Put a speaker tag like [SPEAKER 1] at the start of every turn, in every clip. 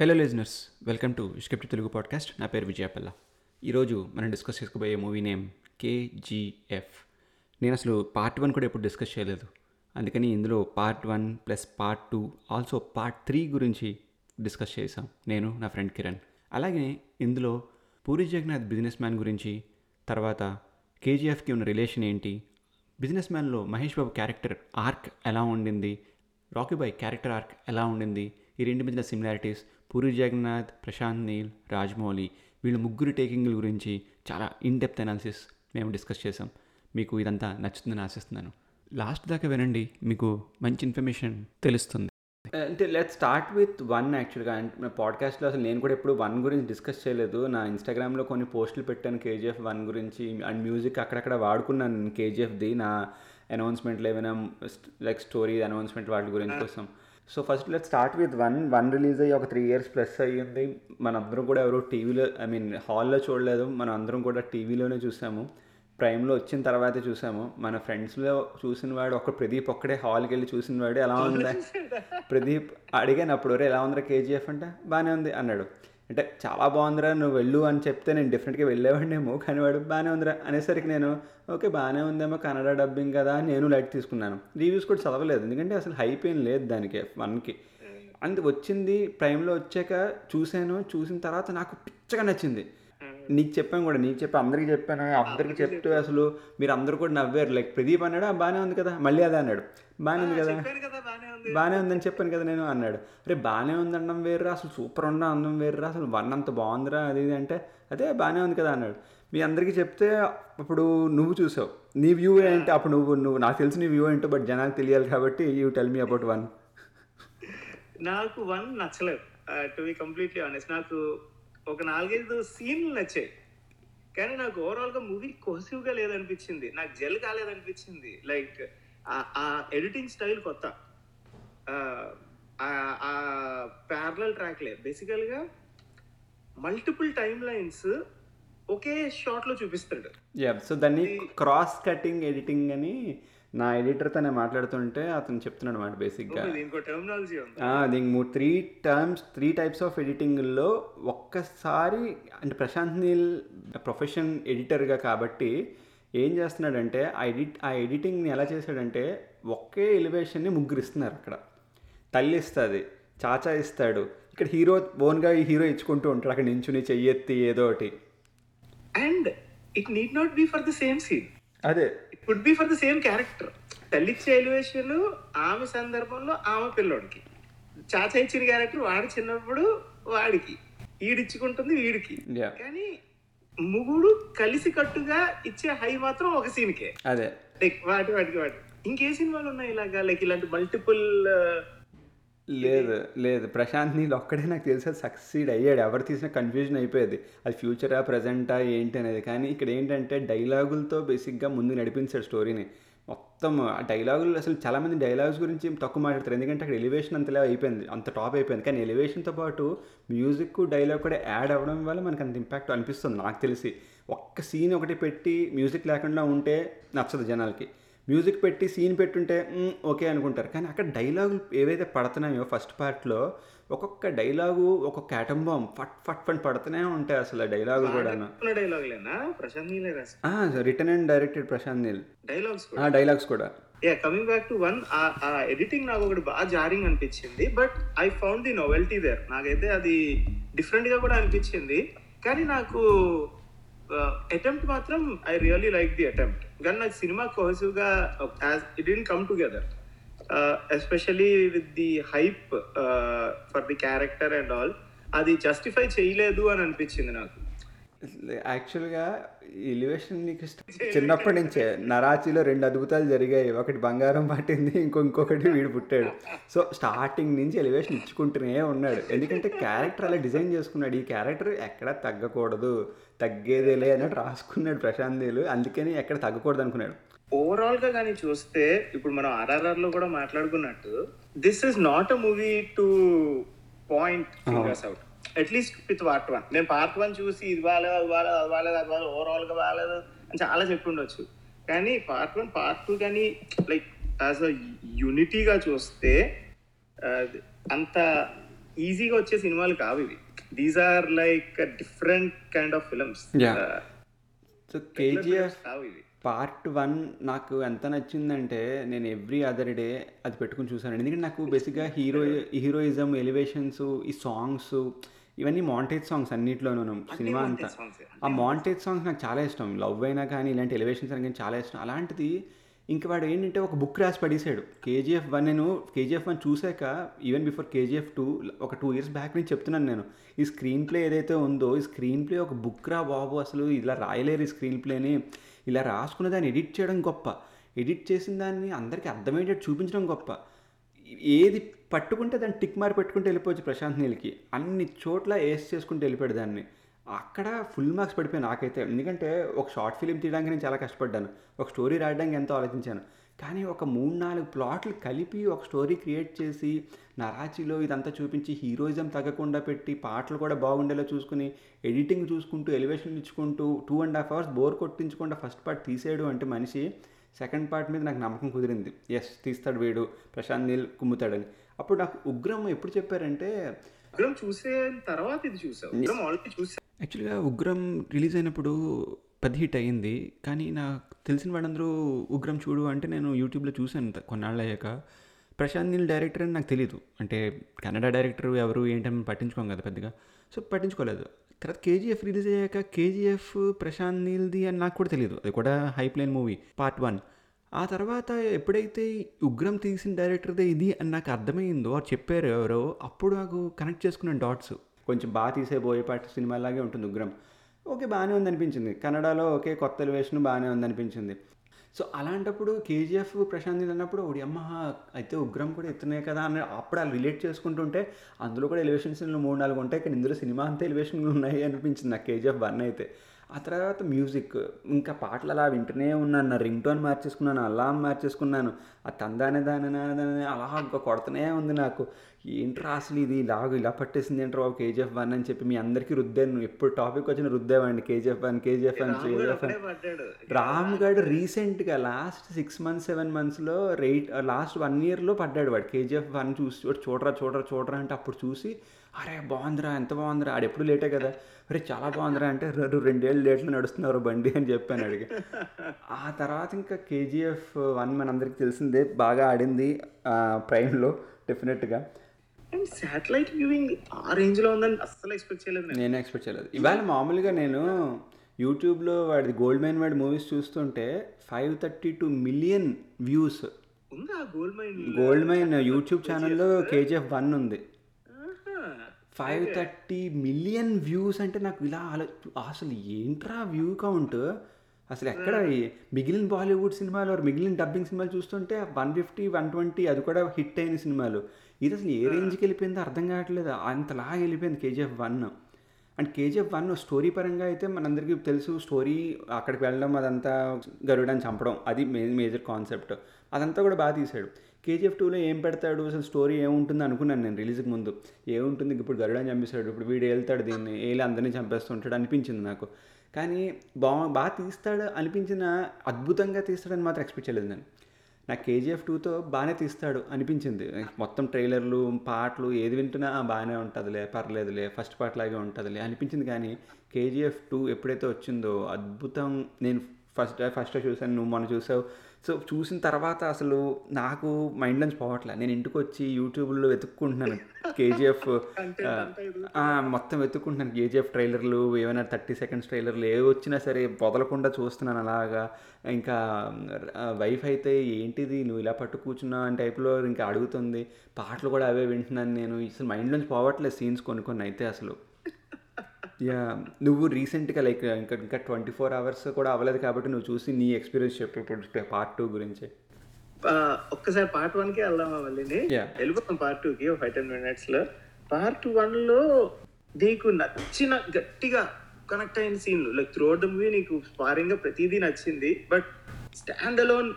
[SPEAKER 1] Hello listeners welcome to script Telugu podcast నా పేరు విజయపల్ల. ఈరోజు మనం డిస్కస్ చేసుకోబోయే మూవీ నేమ్ కేజీఎఫ్ నేను అసలు పార్ట్ వన్ కూడా ఎప్పుడు డిస్కస్ చేయలేదు. అందుకని ఇందులో part one plus part two also part three గురించి డిస్కస్ చేసాం నేను నా ఫ్రెండ్ కిరణ్ అలాగే ఇందులో పూరి జగన్నాథ్ బిజినెస్ మ్యాన్ గురించి తర్వాత కేజీఎఫ్కి ఉన్న రిలేషన్ ఏంటి బిజినెస్ మ్యాన్లో మహేష్ బాబు క్యారెక్టర్ ఆర్క్ ఎలా ఉండింది రాకీబాయ్ క్యారెక్టర్ ఆర్క్ ఎలా ఉండింది ఈ రెండు మధ్యన సిమిలారిటీస్ పూరి జగన్నాథ్ ప్రశాంత్ నీల్ రాజమౌళి వీళ్ళ ముగ్గురు టేకింగ్ల గురించి చాలా ఇన్ డెప్త్ అనాలిసిస్ మేము డిస్కస్ చేసాం మీకు ఇదంతా నచ్చుతుందని ఆశిస్తున్నాను. లాస్ట్ దాకా వినండి మీకు మంచి ఇన్ఫర్మేషన్ తెలుస్తుంది. అంటే లెట్ స్టార్ట్ విత్ వన్ యాక్చువల్గా అంటే పాడ్కాస్ట్లో అసలు నేను కూడా ఎప్పుడు వన్ గురించి డిస్కస్ చేయలేదు. నా ఇన్స్టాగ్రామ్లో కొన్ని పోస్టులు పెట్టాను కేజీఎఫ్ వన్ గురించి అండ్ మ్యూజిక్ అక్కడక్కడ వాడుకున్నాను నేను కేజీఎఫ్ది నా అనౌన్స్మెంట్లు ఏమైనా లైక్ స్టోరీ అనౌన్స్మెంట్ వాటి గురించి కోసం. So first let start with one one release అయ్యి ఒక త్రీ ఇయర్స్ ప్లస్ అయ్యింది. మనందరం కూడా ఎవరో టీవీలో ఐ మీన్ హాల్లో చూడలేదు. మనం అందరం కూడా టీవీలోనే చూసాము. ప్రైమ్లో వచ్చిన తర్వాతే చూసాము. మన ఫ్రెండ్స్లో చూసిన వాడు ఒక ప్రదీప్ ఒక్కడే హాల్కి వెళ్ళి చూసిన వాడు ఎలా ఉందా ప్రదీప్ అడిగాను అప్పుడు "ఒరేయ్, ఎలా ఉందిరా కేజీఎఫ్? అంటే బాగానే ఉంది అన్నాడు. అంటే చాలా బాగుందిరా నువ్వు వెళ్ళు అని చెప్తే నేను డెఫినెట్గా వెళ్ళేవాడినేమో కానీ వాడు బాగానే ఉందిరా అనేసరికి నేను ఓకే బాగానే ఉందేమో కన్నడ డబ్బింగ్ కదా నేను లైట్ తీసుకున్నాను. రివ్యూస్ కూడా చదవలేదు ఎందుకంటే అసలు హైప్ ఏం లేదు దానికి వన్కి అంత వచ్చింది ప్రైమ్లో వచ్చాక చూశాను చూసిన తర్వాత నాకు పిచ్చగా నచ్చింది. నీకు చెప్పాను కూడా నీకు చెప్పి అందరికీ చెప్పాను అందరికీ చెప్తూ అసలు మీరు అందరూ కూడా నవ్వారు లైక్ ప్రదీప్ అన్నాడు? "ఆ, బాగానే ఉంది కదా మళ్ళీ అదే అన్నాడు. బాగానే ఉంది కదా బాగానే ఉందని చెప్పాను కదా నేను అన్నాడు. అరే బాగానే ఉంది అనడం వేరురా అసలు సూపర్ ఉన్న అందం వేరురా అసలు వన్ అంత బాగుందిరా అది ఇది అంటే అదే బాగానే ఉంది కదా అన్నాడు. మీ అందరికీ చెప్తే అప్పుడు నువ్వు చూసావు. నీ వ్యూ ఏంటి? అప్పుడు నువ్వు నువ్వు నాకు తెలిసి నీ వ్యూ ఏంటో బట్ జనాలకు తెలియాలి కాబట్టి you tell me about one.
[SPEAKER 2] నాకు వన్ నచ్చలేదు. టు బి కంప్లీట్లీ ఆనెస్ట్ నాకు ఒక నాలుగైదు సీన్లు నచ్చాయి. కానీ నాకు ఓవరాల్గా మూవీ కోసివ్గా లేదనిపించింది. నాకు జెల్ కాలేదనిపించింది. లైక్ ఆ ఎడిటింగ్ స్టైల్ కొత్త. ఆ ప్యారలల్ ట్రాక్లే బేసికల్గా మల్టిపుల్ టైమ్ లైన్స్ ఒకే షాట్లో చూపిస్తాడు.
[SPEAKER 1] యా సో దాన్ని క్రాస్ కటింగ్ ఎడిటింగ్ అని నా ఎడిటర్తో నేను మాట్లాడుతుంటే అతను చెప్తున్నాడు అనమాట బేసిక్గా
[SPEAKER 2] ఇది ఇంకో టెర్మినాలజీ
[SPEAKER 1] దీనికి మూడు three terms three types of ఎడిటింగ్లో ఒక్కసారి అంటే ప్రశాంత్ నీల్ ప్రొఫెషన్ ఎడిటర్గా కాబట్టి ఏం చేస్తున్నాడంటే ఆ ఎడిట్ ఆ ఎడిటింగ్ని ఎలా చేశాడంటే ఒకే ఎలివేషన్ని ముగ్గురు ఇస్తున్నారు అక్కడ. తల్లి ఇస్తుంది చాచా ఇస్తాడు. ఇక్కడ హీరో ఓన్గా ఈ హీరో ఇచ్చుకుంటూ ఉంటాడు. అక్కడ నించుని చెయ్యెత్తి ఏదో ఒకటి.
[SPEAKER 2] And it need not be for the same scene.
[SPEAKER 1] అదే.
[SPEAKER 2] It could be for the same character తల్లిచ్చే elevation ఆమె సందర్భంలో ఆమె పిల్లోడికి. చాచా ఇచ్చిన క్యారెక్టర్ వాడు చిన్నప్పుడు వాడికి. ఈడిచ్చుకుంటుంది వీడికి. కానీ ముగుడు కలిసి కట్టుగా ఇచ్చే హై మాత్రం ఒక సీన్కే
[SPEAKER 1] అదే.
[SPEAKER 2] లైక్ వాటి వాటికి వాటి. ఇంకే సినిమాలు ఉన్నాయి ఇలాగా లైక్ ఇలాంటి మల్టిపుల్
[SPEAKER 1] లేదు లేదు. ప్రశాంత్ నీళ్ళు ఒక్కడే నాకు తెలిసి సక్సీడ్ అయ్యాడు. ఎవరు తీసిన కన్ఫ్యూజన్ అయిపోయేది. అది ఫ్యూచరా ప్రజెంటా ఏంటి అనేది. కానీ ఇక్కడ ఏంటంటే డైలాగులతో బేసిక్గా ముందు నడిపించాడు స్టోరీని మొత్తం ఆ డైలాగులు అసలు చాలామంది డైలాగ్స్ గురించి తక్కువ మాట్లాడతారు. ఎందుకంటే అక్కడ ఎలివేషన్ అంతలా అయిపోయింది. అంత టాప్ అయిపోయింది. కానీ ఎలివేషన్తో పాటు మ్యూజిక్ డైలాగ్ కూడా యాడ్ అవ్వడం వల్ల మనకు అంత ఇంపాక్ట్ అనిపిస్తుంది. నాకు తెలిసి ఒక్క సీన్ ఒకటి పెట్టి మ్యూజిక్ లేకుండా ఉంటే నచ్చదు జనాలకి. మ్యూజిక్ పెట్టి సీన్ పెట్టుంటే "మ్, ఓకే అనుకుంటారు. కానీ అక్కడ డైలాగులు ఏవైతే పడుతున్నాయో ఫస్ట్ పార్ట్లో ఒక్కొక్క డైలాగు ఒక్కొక్క యాటమ్ బాంబ్ ఫట్ ఫట్ ఫట్ పడుతూనే ఉంటాయి అసలు ఆ డైలాగులు
[SPEAKER 2] నీలే రాసి
[SPEAKER 1] written and directed Prashanth Neel.
[SPEAKER 2] Dialogues
[SPEAKER 1] ఆ డైలాగ్స్ కూడా.
[SPEAKER 2] Yeah coming back to one uh editing నాకు ఒకటి బాగా జారింగ్ అనిపించింది but I found the novelty there నాకైతే అది డిఫరెంట్గా కూడా అనిపించింది కానీ నాకు అటెంప్ట్ మాత్రం I really like the attempt కానీ నాకు cinema కోహెసివ్గా it in come together especially with the hype for the character and all అది జస్టిఫై చేయలేదు అని అనిపించింది నాకు.
[SPEAKER 1] యాక్చువల్గా ఎలివేషన్ నీకు ఇష్టం? చిన్నప్పటి నుంచే నరాచిలో రెండు అద్భుతాలు జరిగాయి. ఒకటి బంగారం పట్టింది ఇంకో ఇంకొకటి వీడు పుట్టాడు. సో స్టార్టింగ్ నుంచి ఎలివేషన్ ఇచ్చుకుంటూనే ఉన్నాడు. ఎందుకంటే క్యారెక్టర్ అలా డిజైన్ చేసుకున్నాడు. ఈ క్యారెక్టర్ ఎక్కడ తగ్గకూడదు. తగ్గేదేలే అన్నట్టు రాసుకున్నాడు ప్రశాంత్ అందుకని ఎక్కడ తగ్గకూడదు అనుకున్నాడు.
[SPEAKER 2] ఓవరాల్గా కానీ చూస్తే ఇప్పుడు మనం ఆర్ఆర్ఆర్లో కూడా మాట్లాడుకున్నట్టు this is not a movie to point out at least with part one నేను పార్ట్ వన్ చూసి ఇది బాగాలేదు అది బాగాలేదు అది బాగాలేదు అది బాగాలేదు ఓవరాల్గా బాగాలేదు అని చాలా చెప్పి ఉండొచ్చు కానీ పార్ట్ వన్ పార్ట్ టూ కానీ లైక్ యాజ్ అ యూనిటీగా చూస్తే అంత ఈజీగా వచ్చే సినిమాలు కావు ఇవి. These are like different kind of films.
[SPEAKER 1] So KGF
[SPEAKER 2] ఇవి.
[SPEAKER 1] పార్ట్ వన్ నాకు ఎంత నచ్చిందంటే నేను ఎవ్రీ అదర్ డే అది పెట్టుకుని చూసాను ఎందుకంటే నాకు బేసిక్గా హీరో హీరోయిజం ఎలివేషన్స్ ఈ సాంగ్స్ ఇవన్నీ మాంటేజ్ సాంగ్స్ అన్నిట్లోనూ సినిమా అంతా. ఆ మాంటేజ్ సాంగ్స్ నాకు చాలా ఇష్టం. లవ్ అయినా కానీ ఇలాంటి ఎలివేషన్స్ అని కానీ చాలా ఇష్టం. అలాంటిది ఇంక వాడు ఏంటంటే ఒక బుక్ రాసి పడేసాడు. కేజీఎఫ్ వన్ నేను కేజీఎఫ్ వన్ చూశాక ఈవెన్ బిఫోర్ కేజీఎఫ్ టూ ఒక టూ ఇయర్స్ బ్యాక్ నుంచి చెప్తున్నాను నేను. ఈ స్క్రీన్ ప్లే ఏదైతే ఉందో ఈ స్క్రీన్ ప్లే ఒక బుక్ రా బాబు అసలు. ఇలా రాయలేరు ఈ స్క్రీన్ ప్లేని ఇలా రాసుకున్న దాన్ని ఎడిట్ చేయడం గొప్ప. ఎడిట్ చేసిన దాన్ని అందరికీ అర్థమయ్యేటట్టు చూపించడం గొప్ప. ఏది పట్టుకుంటే దాన్ని టిక్ మారి పెట్టుకుంటే వెళ్ళిపోవచ్చు ప్రశాంత్ నీల్కి. అన్ని చోట్ల ఏస్ చేసుకుంటూ వెళ్ళిపోయాడు దాన్ని. అక్కడ ఫుల్ మార్క్స్ పడిపోయాను నాకైతే. ఎందుకంటే ఒక షార్ట్ ఫిలిం తీయడానికి నేను చాలా కష్టపడ్డాను. ఒక స్టోరీ రాయడానికి ఎంతో ఆలోచించాను. కానీ ఒక మూడు నాలుగు ప్లాట్లు కలిపి ఒక స్టోరీ క్రియేట్ చేసి నరాచిలో ఇదంతా చూపించి హీరోయిజం తగ్గకుండా పెట్టి పాటలు కూడా బాగుండేలా చూసుకుని ఎడిటింగ్ చూసుకుంటూ ఎలివేషన్ ఇచ్చుకుంటూ two and half hours bore కొట్టించకుండా first part తీసేయడం అంటే మనిషి సెకండ్ పార్ట్ మీద నాకు నమ్మకం కుదిరింది. ఎస్ తీస్తాడు వీడు. ప్రశాంత్ నీల్ కుమ్ముతాడని. అప్పుడు నాకు ఉగ్రం ఎప్పుడు చెప్పారంటే
[SPEAKER 2] ఉగ్రం చూసే తర్వాత ఇది చూసా.
[SPEAKER 1] యాక్చువల్గా ఉగ్రం రిలీజ్ అయినప్పుడు పెద్ద హిట్ అయ్యింది. కానీ నాకు తెలిసిన వాళ్ళందరూ ఉగ్రం చూడు అంటే నేను యూట్యూబ్లో చూశాను కొన్నాళ్ళు అయ్యాక. ప్రశాంత్ నీల్ డైరెక్టర్ అని నాకు తెలియదు అంటే కన్నడ డైరెక్టర్ ఎవరు ఏంటని పట్టించుకోం కదా పెద్దగా. సో పట్టించుకోలేదు. తర్వాత కేజీఎఫ్ రిలీజ్ అయ్యాక కేజీఎఫ్ ప్రశాంత్ నీల్ది అని నాకు కూడా తెలియదు. అది కూడా హైప్లైన్ మూవీ పార్ట్ వన్. ఆ తర్వాత ఎప్పుడైతే ఉగ్రం తీసిన డైరెక్టర్దే ఇది అని నాకు అర్థమైందో వారు చెప్పారు ఎవరో అప్పుడు నాకు కనెక్ట్ చేసుకున్న డాట్స్ కొంచెం బాగా తీసే బోయపాటి సినిమాలాగే ఉంటుంది ఉగ్రం. ఓకే బాగానే ఉంది అనిపించింది కన్నడలో ఓకే కొత్త ఎలివేషన్ బాగానే ఉంది అనిపించింది సో అలాంటప్పుడు కేజీఎఫ్ ప్రశాంత్ అన్నప్పుడు ఒకటి అమ్మ అయితే ఉగ్రం కూడా ఎత్తున్నాయి కదా అని అప్పుడు అలా రిలేట్ చేసుకుంటుంటే అందులో కూడా ఎలివేషన్స్ మూడు నాలుగు ఉంటాయి. కానీ ఇందులో సినిమా అంతా ఎలివేషన్లు ఉన్నాయి అనిపించింది నాకు కేజీఎఫ్ వన్ అయితే. ఆ తర్వాత మ్యూజిక్. ఇంకా పాటలు అలా వింటూనే ఉన్నాను. నా రింగ్ టోన్ మార్చేసుకున్నాను అలారం మార్చేసుకున్నాను. ఆ తందానే దాని దాని అలా ఇంకా కొడుతూనే ఉంది నాకు. ఏంట్రా అసలు ఇది? ఇలాగ ఇలా పట్టేసింది ఏంట్రా బాబు కేజీఎఫ్ వన్ అని చెప్పి మీ అందరికీ రుద్దాను. ఎప్పుడు టాపిక్ వచ్చిన రుద్దేవాడిని. KGF one KGF one KGF one. Ram గడ్ రీసెంట్గా లాస్ట్ సిక్స్ మంత్స్ సెవెన్ మంత్స్లో రైట్ లాస్ట్ వన్ ఇయర్లో పడ్డాడు వాడు. కేజీఎఫ్ వన్ చూసి వాడు చూడరా చూడరా చూడరా అంటే అప్పుడు చూసి అరే బాగుందిరా ఎంత బాగుందిరా? ఆడు ఎప్పుడు లేటే కదా? అరే చాలా బాగుందిరా అంటే "రు- రెండేళ్ళు లేట్లు నడుస్తున్నారు బండి అని చెప్పాను అడిగి ఆ తర్వాత ఇంకా కేజీఎఫ్ వన్ మనందరికీ తెలిసిందే బాగా ఆడింది ప్రైమ్లో డెఫినెట్గా
[SPEAKER 2] అండ్ శాటిలైట్ వ్యూవింగ్ ఆ రేంజ్లో ఉందని అస్సలు ఎక్స్పెక్ట్ చేయలేదు నేను.
[SPEAKER 1] ఎక్స్పెక్ట్ చేయలేదు. ఇవాళ మామూలుగా నేను యూట్యూబ్లో వాడి గోల్డ్ మైన్ వాడి మూవీస్ చూస్తుంటే five thirty two million views
[SPEAKER 2] ఉందా gold mine
[SPEAKER 1] gold mine YouTube ఛానల్లో కేజీఎఫ్ వన్ ఉంది. ఫైవ్ థర్టీ మిలియన్ వ్యూస్ అంటే నాకు ఇలా ఆలో అసలు ఏంట్రా వ్యూ కౌంట్? అసలు ఎక్కడ మిగిలిన బాలీవుడ్ సినిమాలు మిగిలిన డబ్బింగ్ సినిమాలు చూస్తుంటే వన్ ఫిఫ్టీ వన్ ట్వంటీ అది కూడా హిట్ అయిన సినిమాలు. ఇది అసలు ఏ రేంజ్కి వెళ్ళిపోయిందో అర్థం కావట్లేదు. అంతలాగా వెళ్ళిపోయింది KGF one. And KGF one story పరంగా అయితే మనందరికీ తెలుసు స్టోరీ అక్కడికి వెళ్ళడం అదంతా గరుడని చంపడం అది మే మేజర్ కాన్సెప్ట్. అదంతా కూడా బాగా తీశాడు. కేజీఎఫ్ టూలో ఏం పెడతాడు? అసలు స్టోరీ ఏముంటుంది అనుకున్నాను నేను రిలీజ్కి ముందు. ఏముంటుంది? ఇప్పుడు గరుడని చంపేశాడు ఇప్పుడు వీడు వెళ్తాడు దీన్ని ఏలి అందరినీ చంపేస్తుంటాడు అనిపించింది నాకు. కానీ బా బాగా తీస్తాడు అనిపించిన అద్భుతంగా తీస్తాడని మాత్రం ఎక్స్పెక్ట్ చేయలేదు నేను. నాకు కేజీఎఫ్ టూతో బాగానే తీస్తాడు అనిపించింది. మొత్తం ట్రైలర్లు పాటలు ఏది వింటున్నా బాగానే ఉంటుందిలే పర్లేదులే ఫస్ట్ పార్ట్ లాగే ఉంటుందిలే అనిపించింది. కానీ కేజీఎఫ్ టూ ఎప్పుడైతే వచ్చిందో అద్భుతం నేను ఫస్ట్ ఫస్ట్ చూసాను నువ్వు మొన్న చూసావు సో చూసిన తర్వాత అసలు నాకు మైండ్ నుంచి పోవట్లే. నేను ఇంటికి వచ్చి యూట్యూబ్లో వెతుక్కుంటున్నాను. కేజీఎఫ్ మొత్తం వెతుక్కుంటున్నాను. కేజీఎఫ్ ట్రైలర్లు ఏమైనా థర్టీ సెకండ్స్ ట్రైలర్లు ఏ వచ్చినా సరే వదలకుండా చూస్తున్నాను అలాగా. ఇంకా వైఫ్ అయితే ఏంటిది నువ్వు ఇలా పట్టు కూర్చున్నావు అని టైప్లో ఇంకా అడుగుతుంది. పాటలు కూడా అవే వింటున్నాను నేను. అసలు మైండ్ నుంచి పోవట్లేదు సీన్స్ కొన్ని కొన్ని అయితే అసలు. యా నువ్వు రీసెంట్గా లైక్ ఇంకా ఇంకా ట్వంటీ ఫోర్ అవర్స్ కూడా అవ్వలేదు కాబట్టి నువ్వు చూసి నీ ఎక్స్పీరియన్స్ చెప్పు ఇప్పుడు పార్ట్ టూ గురించి.
[SPEAKER 2] ఒక్కసారి పార్ట్ వన్కి వెళ్దామా మళ్ళీ. వెళ్ళిపోతాం పార్ట్ టూ కి ఫైవ్ టెన్ మినిట్స్లో పార్ట్ వన్లో నీకు నచ్చిన గట్టిగా కనెక్ట్ అయిన సీన్లు లైక్ త్రూ ద మూవీ నీకు స్పారింగ్గా ప్రతిదీ నచ్చింది బట్ స్టాండ్ అలోన్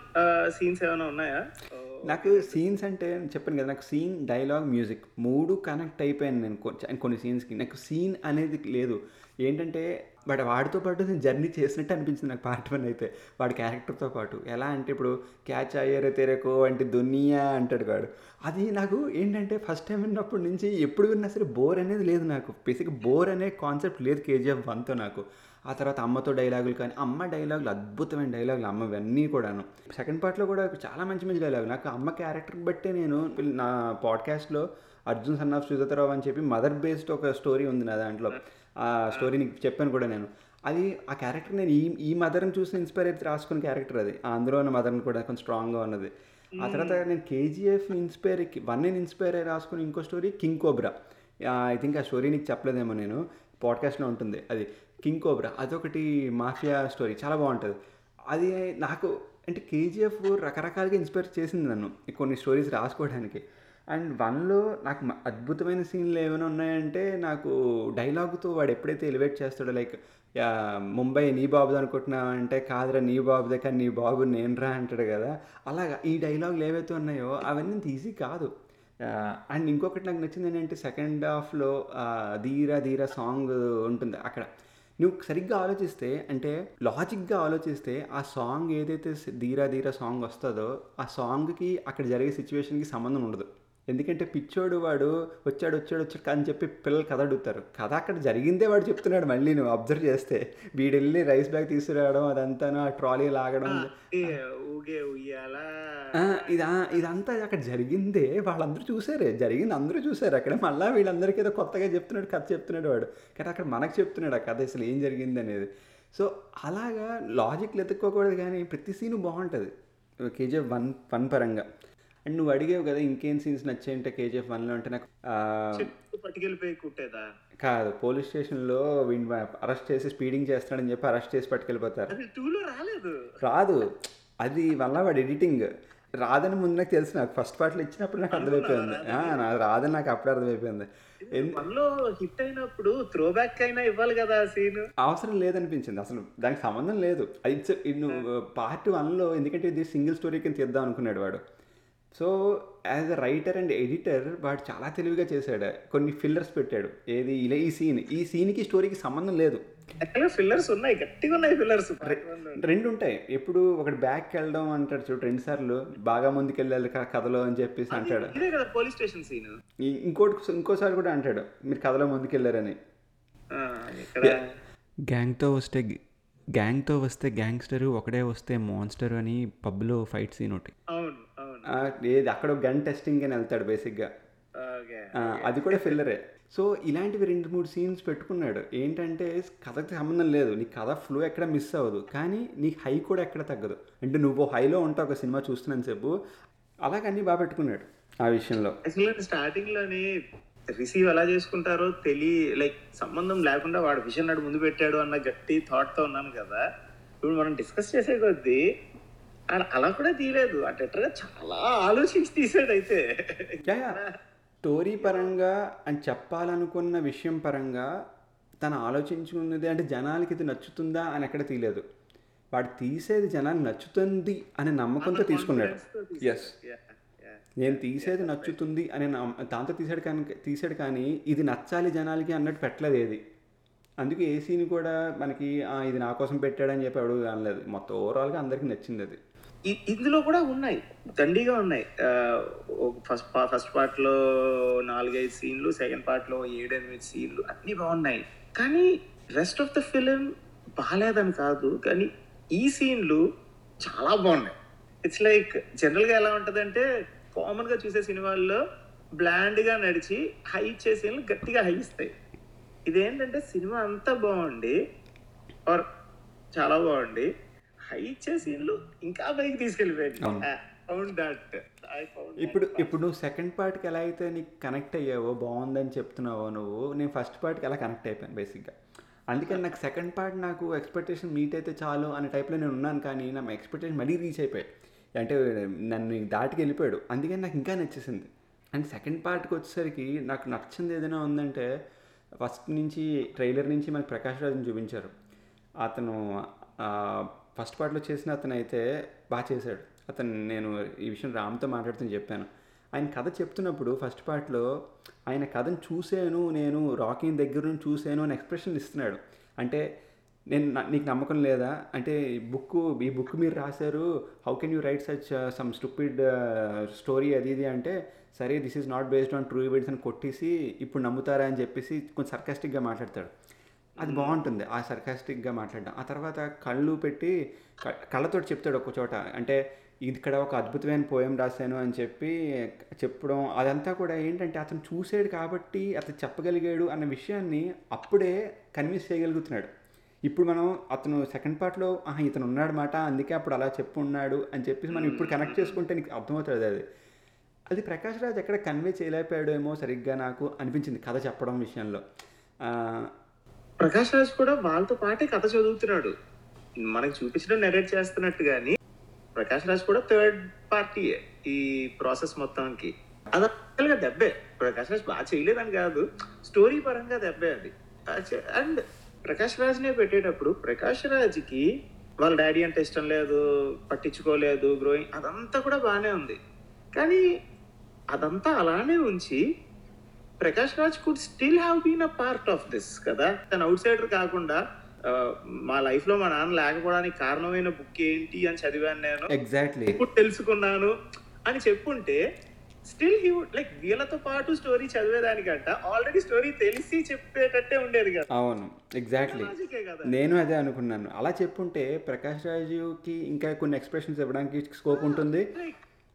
[SPEAKER 2] సీన్స్ ఏమైనా ఉన్నాయా? Oh.
[SPEAKER 1] నాకు సీన్స్ అంటే చెప్పాను కదా నాకు సీన్ డైలాగ్ మ్యూజిక్ మూడు కనెక్ట్ అయిపోయాను నేను కొన్ని సీన్స్కి నాకు సీన్ అనేది లేదు. ఏంటంటే వాడు వాడితో పాటు నేను జర్నీ చేసినట్టు అనిపించింది నాకు పార్ట్ వన్ అయితే. వాడి క్యారెక్టర్తో పాటు. ఎలా అంటే ఇప్పుడు క్యాచ్ అయ్యారో తెరకో అంటే దునియా అంటాడు వాడు. అది నాకు ఏంటంటే ఫస్ట్ టైం విన్నప్పటి నుంచి ఎప్పుడు విన్నా సరే బోర్ అనేది లేదు నాకు. బేసిక్ బోర్ అనే కాన్సెప్ట్ లేదు కేజీఎఫ్ వన్తో నాకు. ఆ తర్వాత అమ్మతో డైలాగులు కానీ అమ్మ డైలాగులు అద్భుతమైన డైలాగులు అమ్మ ఇవన్నీ కూడాను. సెకండ్ పార్ట్లో కూడా చాలా మంచి మంచి డైలాగులు. నాకు అమ్మ క్యారెక్టర్ బట్టే నేను నా పాడ్కాస్ట్లో అర్జున్ సన్ ఆఫ్ సుజాతరావు అని చెప్పి మదర్ బేస్డ్ ఒక స్టోరీ ఉంది నా దాంట్లో. ఆ స్టోరీ నీకు చెప్పాను కూడా నేను. అది ఆ క్యారెక్టర్ నేను ఈ ఈ మదర్ని చూసి ఇన్స్పైర్ అయితే రాసుకున్న క్యారెక్టర్ అది. ఆ అందులో ఉన్న మదర్ని కూడా కొంచెం స్ట్రాంగ్గా ఉన్నది. ఆ తర్వాత నేను కేజీఎఫ్ ఇన్స్పైర్ వన్ ఇన్స్పైర్ అయ్యి రాసుకున్న ఇంకో story king cobra. I think ఆ స్టోరీ నీకు చెప్పలేదేమో నేను. పాడ్కాస్ట్లో ఉంటుంది అది. King cobra. అదొకటి మాఫియా స్టోరీ. చాలా బాగుంటుంది. అది నాకు అంటే కేజీఎఫ్ రకరకాలుగా ఇన్స్పైర్ చేసింది నన్ను కొన్ని స్టోరీస్ రాసుకోవడానికి. అండ్ వన్లో నాకు అద్భుతమైన సీన్లు ఏమైనా ఉన్నాయంటే నాకు డైలాగుతో వాడు ఎప్పుడైతే ఎలివేట్ చేస్తాడో లైక్ ముంబై నీ బాబుది అనుకుంటున్నావు అంటే కాదురా నీ బాబుదే కానీ నీ బాబు నేనురా అంటాడు కదా. అలాగా ఈ డైలాగులు ఏవైతే ఉన్నాయో అవన్నీ అంత ఈజీ కాదు. అండ్ ఇంకొకటి నాకు నచ్చింది ఏంటంటే సెకండ్ హాఫ్లో ధీరా ధీరా సాంగ్ ఉంటుంది అక్కడ. నువ్వు సరిగ్గా ఆలోచిస్తే అంటే లాజిక్గా ఆలోచిస్తే ఆ సాంగ్ ఏదైతే ధీరా ధీరా సాంగ్ వస్తుందో ఆ సాంగ్కి అక్కడ జరిగే సిచ్యువేషన్కి సంబంధం ఉండదు. ఎందుకంటే పిచ్చోడు వాడు వచ్చాడు వచ్చాడు వచ్చాడు అని చెప్పి పిల్లలు కథ అడుగుతారు. కథ అక్కడ జరిగిందే వాడు చెప్తున్నాడు మళ్ళీ నువ్వు అబ్జర్వ్ చేస్తే. వీడు వెళ్ళి రైస్ బ్యాగ్ తీసుకురావడం అదంతాను ఆ ట్రాలీ లాగడం. ఇదా ఇదంతా అక్కడ జరిగిందే. వాళ్ళందరూ చూసారే. జరిగింది అందరూ చూసారు. అక్కడ మళ్ళీ వీళ్ళందరికీ ఏదో కొత్తగా చెప్తున్నాడు కథ చెప్తున్నాడు వాడు. కానీ అక్కడ మనకు చెప్తున్నాడు ఆ కథ అసలు ఏం జరిగింది అనేది. సో అలాగా లాజిక్లు ఎత్తుక్కోకూడదు కానీ ప్రతి సీను బాగుంటుంది. కేజీఎఫ్ వన్ వన్ పరంగా. అండ్ నువ్వు అడిగావు కదా ఇంకేం సీన్స్ నచ్చాయంటే కేజీఎఫ్ వన్లో అంటే నాకు
[SPEAKER 2] పట్టుకెళ్ళిపోయి కుట్టేదా
[SPEAKER 1] కాదు పోలీస్ స్టేషన్లో వీడిని అరెస్ట్ చేసి స్పీడింగ్ చేస్తాడని చెప్పి అరెస్ట్ చేసి పట్టుకెళ్ళిపోతారు.
[SPEAKER 2] టూలో రాలేదు.
[SPEAKER 1] రాదు. అది వల్ల వాడు ఎడిటింగ్ రాదని ముందు నాకు తెలుసు నాకు ఫస్ట్ పార్ట్లో ఇచ్చినప్పుడు నాకు అర్థమైపోయింది. నాకు రాదని నాకు అప్పుడే అర్థమైపోయింది.
[SPEAKER 2] మనలో హిట్ అయినప్పుడు త్రో బ్యాక్ అయినా ఇవ్వాలి కదా సీన్
[SPEAKER 1] అవసరం లేదనిపించింది. అసలు దానికి సంబంధం లేదు. ఇట్స్- పార్ట్ వన్లో ఎందుకంటే ఇది సింగిల్ స్టోరీ కింద తీద్దాం అనుకున్నాడు వాడు. So as a writer and editor వాడు చాలా తెలివిగా చేశాడు. కొన్ని ఫిల్లర్స్ పెట్టాడు. ఏది? ఇలా ఈ సీన్. ఈ సీన్కి స్టోరీకి సంబంధం లేదు.
[SPEAKER 2] ఫిల్లర్స్ ఉన్నాయి. గట్టిగా ఉన్నాయి ఫిల్లర్స్.
[SPEAKER 1] రెండు ఉంటాయి ఎప్పుడు ఒకటి బ్యాక్ వెళ్ళడం అంటాడు చూడు రెండు సార్లు. బాగా ముందుకెళ్ళాలి క- కథలో అని చెప్పేసి అంటాడు.
[SPEAKER 2] Police station scene.
[SPEAKER 1] ఇంకోటి ఇంకోసారి కూడా అంటాడు. మీరు కథలో ముందుకెళ్ళారని.
[SPEAKER 2] ఇక్కడ
[SPEAKER 1] గ్యాంగ్తో వస్తే గ్యాంగ్తో వస్తే గ్యాంగ్స్టర్ ఒకడే వస్తే మాన్స్టర్ అని పబ్లో ఫైట్ సీన్ ఒకటి. ఏది అక్కడ గన్ టెస్టింగ్ అని వెళ్తాడు బేసిక్గా అది కూడా ఫిల్లరే సో ఇలాంటివి రెండు మూడు సీన్స్ పెట్టుకున్నాడు. ఏంటంటే కథకి సంబంధం లేదు. నీ కథ ఫ్లో ఎక్కడ మిస్ అవ్వదు. కానీ నీ హై కూడా ఎక్కడ తగ్గదు. అంటే నువ్వు హైలో ఉంటావు ఒక సినిమా చూస్తున్నాను సేపు అలాగన్నీ బాగా పెట్టుకున్నాడు ఆ విషయంలో.
[SPEAKER 2] యాక్చువల్గా స్టార్టింగ్లోని రిసీవ్ ఎలా చేసుకుంటారో తెలియ లైక్ సంబంధం లేకుండా వాడు విషయం నాడు ముందు పెట్టాడు అన్న గట్టి థాట్తో ఉన్నాను కదా. ఇప్పుడు మనం డిస్కస్ చేసే కొద్దీ ఆయన అలా కూడా తీయలేదు. ఆ డెటర్గా చాలా ఆలోచించి తీసాడు అయితే.
[SPEAKER 1] స్టోరీ పరంగా అని చెప్పాలనుకున్న విషయం పరంగా తను ఆలోచించుకున్నది అంటే జనాలకి ఇది నచ్చుతుందా అని ఎక్కడ తీయలేదు. వాడు తీసేది జనానికి నచ్చుతుంది అనే నమ్మకంతో తీసుకున్నాడు. ఎస్. నేను తీసేది నచ్చుతుంది అనే దాంతో తీసాడు కానీ తీసాడు కానీ ఇది నచ్చాలి జనాలకి అన్నట్టు పెట్టలేదు ఏది. అందుకే ఏ సీన్ కూడా మనకి "ఆ, ఇది నా కోసం పెట్టాడని చెప్పి ఎవడు అనలేదు. మొత్తం ఓవరాల్గా అందరికీ నచ్చింది అది.
[SPEAKER 2] ఇందులో కూడా ఉన్నాయి. దండిగా ఉన్నాయి. ఫస్ట్ ఫస్ట్ పార్ట్లో నాలుగైదు సీన్లు సెకండ్ పార్ట్లో ఏడెనిమిది సీన్లు అన్ని బాగున్నాయి. కానీ రెస్ట్ ఆఫ్ ద ఫిలిం బాగాలేదని కాదు. కానీ ఈ సీన్లు చాలా బాగున్నాయి. ఇట్స్ లైక్ జనరల్గా ఎలా ఉంటుందంటే కామన్గా చూసే సినిమాల్లో బ్లాండ్గా నడిచి హై ఇచ్చే సీన్లు గట్టిగా హై ఇస్తాయి. ఇదేంటంటే సినిమా అంతా బాగుండి ఆర్ చాలా బాగుండి హై ఇచ్చే సీన్లు ఇంకా పైకి
[SPEAKER 1] అవును.
[SPEAKER 2] ఫౌండ్ దట్
[SPEAKER 1] ఇప్పుడు ఇప్పుడు నువ్వు సెకండ్ పార్ట్కి ఎలా అయితే నీకు కనెక్ట్ అయ్యావో బాగుందని చెప్తున్నావో నువ్వు నేను ఫస్ట్ పార్ట్కి ఎలా కనెక్ట్ అయిపోయాను బేసిక్గా అందుకని నాకు సెకండ్ పార్ట్ నాకు ఎక్స్పెక్టేషన్ మీట్ అయితే చాలు అనే టైప్లో నేను ఉన్నాను కానీ నా ఎక్స్పెక్టేషన్ మళ్ళీ రీచ్ అయిపోయాయి. అంటే నన్ను దాటికి వెళ్ళిపోయాడు. అందుకని నాకు ఇంకా నచ్చేసింది. అండ్ సెకండ్ పార్ట్కి వచ్చేసరికి నాకు నచ్చింది ఏదైనా ఉందంటే ఫస్ట్ నుంచి ట్రైలర్ నుంచి మనకి ప్రకాష్ రాజ్ని చూపించారు. అతను ఫస్ట్ పార్ట్లో చేసిన అతను అయితే బాగా చేశాడు. అతను నేను ఈ విషయం రామ్తో మాట్లాడుతూ చెప్పాను. ఆయన కథ చెప్తున్నప్పుడు ఫస్ట్ పార్ట్లో ఆయన కథను చూసాను నేను రాకింగ్ దగ్గర నుంచి చూసాను అని ఎక్స్ప్రెషన్ ఇస్తున్నాడు. అంటే నేను నీకు నమ్మకం లేదా? అంటే ఈ బుక్ ఈ బుక్ మీరు రాశారు how can you write such some stupid story అది ఇది అంటే సరే this is not based on true events అని కొట్టేసి ఇప్పుడు నమ్ముతారా అని చెప్పేసి కొంచెం సర్కాస్టిక్గా మాట్లాడతాడు. అది బాగుంటుంది. ఆ సర్కాస్టిక్గా మాట్లాడడం. ఆ తర్వాత కళ్ళు పెట్టి క- కళ్ళతోటి చెప్తాడు ఒక చోట. అంటే ఇక్కడ ఒక అద్భుతమైన పోయం రాశాను అని చెప్పి చెప్పడం అదంతా కూడా ఏంటంటే అతను చూసాడు కాబట్టి అతను చెప్పగలిగాడు అన్న విషయాన్ని అప్పుడే కన్విన్స్ చేయగలుగుతున్నాడు. ఇప్పుడు మనం అతను సెకండ్ పార్ట్లో ఆహా ఇతను ఉన్నాడు మాట అందుకే అప్పుడు అలా చెప్పు ఉన్నాడు అని చెప్పేసి మనం ఇప్పుడు కనెక్ట్ చేసుకుంటే నీకు అర్థమవుతుంది అది. అది ప్రకాష్ రాజ్ ఎక్కడ కన్వే చేయలేకపోయాడేమో సరిగ్గా నాకు అనిపించింది కథ చెప్పడం విషయంలో.
[SPEAKER 2] ప్రకాష్ రాజ్ కూడా వాళ్ళతో పాటే కథ చదువుతున్నాడు. మనకు చూపించడం నెరేట్ చేస్తున్నట్టు కానీ ప్రకాష్ రాజ్ కూడా థర్డ్ పార్టీయే ఈ ప్రాసెస్ మొత్తానికి. అది actual దెబ్బే. ప్రకాష్ రాజ్ బాగా చేయలేదని కాదు. స్టోరీ పరంగా దెబ్బే అది. అండ్ ప్రకాష్ రాజ్ నే పెట్టేటప్పుడు ప్రకాష్ రాజ్కి వాళ్ళ డాడీ అంటే ఇష్టం లేదు పట్టించుకోలేదు గ్రోయింగ్ అదంతా కూడా బాగానే ఉంది. కానీ అదంతా అలానే ఉంచి Prakash Raj could still have been a part of this కదా? తన అవుట్ సైడర్ కాకుండా మా లైఫ్లో మా నాన్న లేకపోవడానికి కారణమైన బుక్ ఏంటి అని చదివాను నేను.
[SPEAKER 1] ఎగ్జాక్ట్లీ
[SPEAKER 2] ఇప్పుడు తెలుసుకున్నాను అని చెప్పుంటే స్టిల్ హీ వుడ్ లైక్ వీళ్ళతో పాటు స్టోరీ చదివేదానికంట ఆల్రెడీ స్టోరీ తెలిసి చెప్పేటట్టే ఉండేది కదా.
[SPEAKER 1] అవును. ఎగ్జాక్ట్లీ నేను అదే అనుకున్నాను. అలా చెప్పుంటే ప్రకాష్ రాజుకి ఇంకా కొన్ని ఎక్స్ప్రెషన్స్ ఇవ్వడానికి స్కోప్ ఉంటుంది.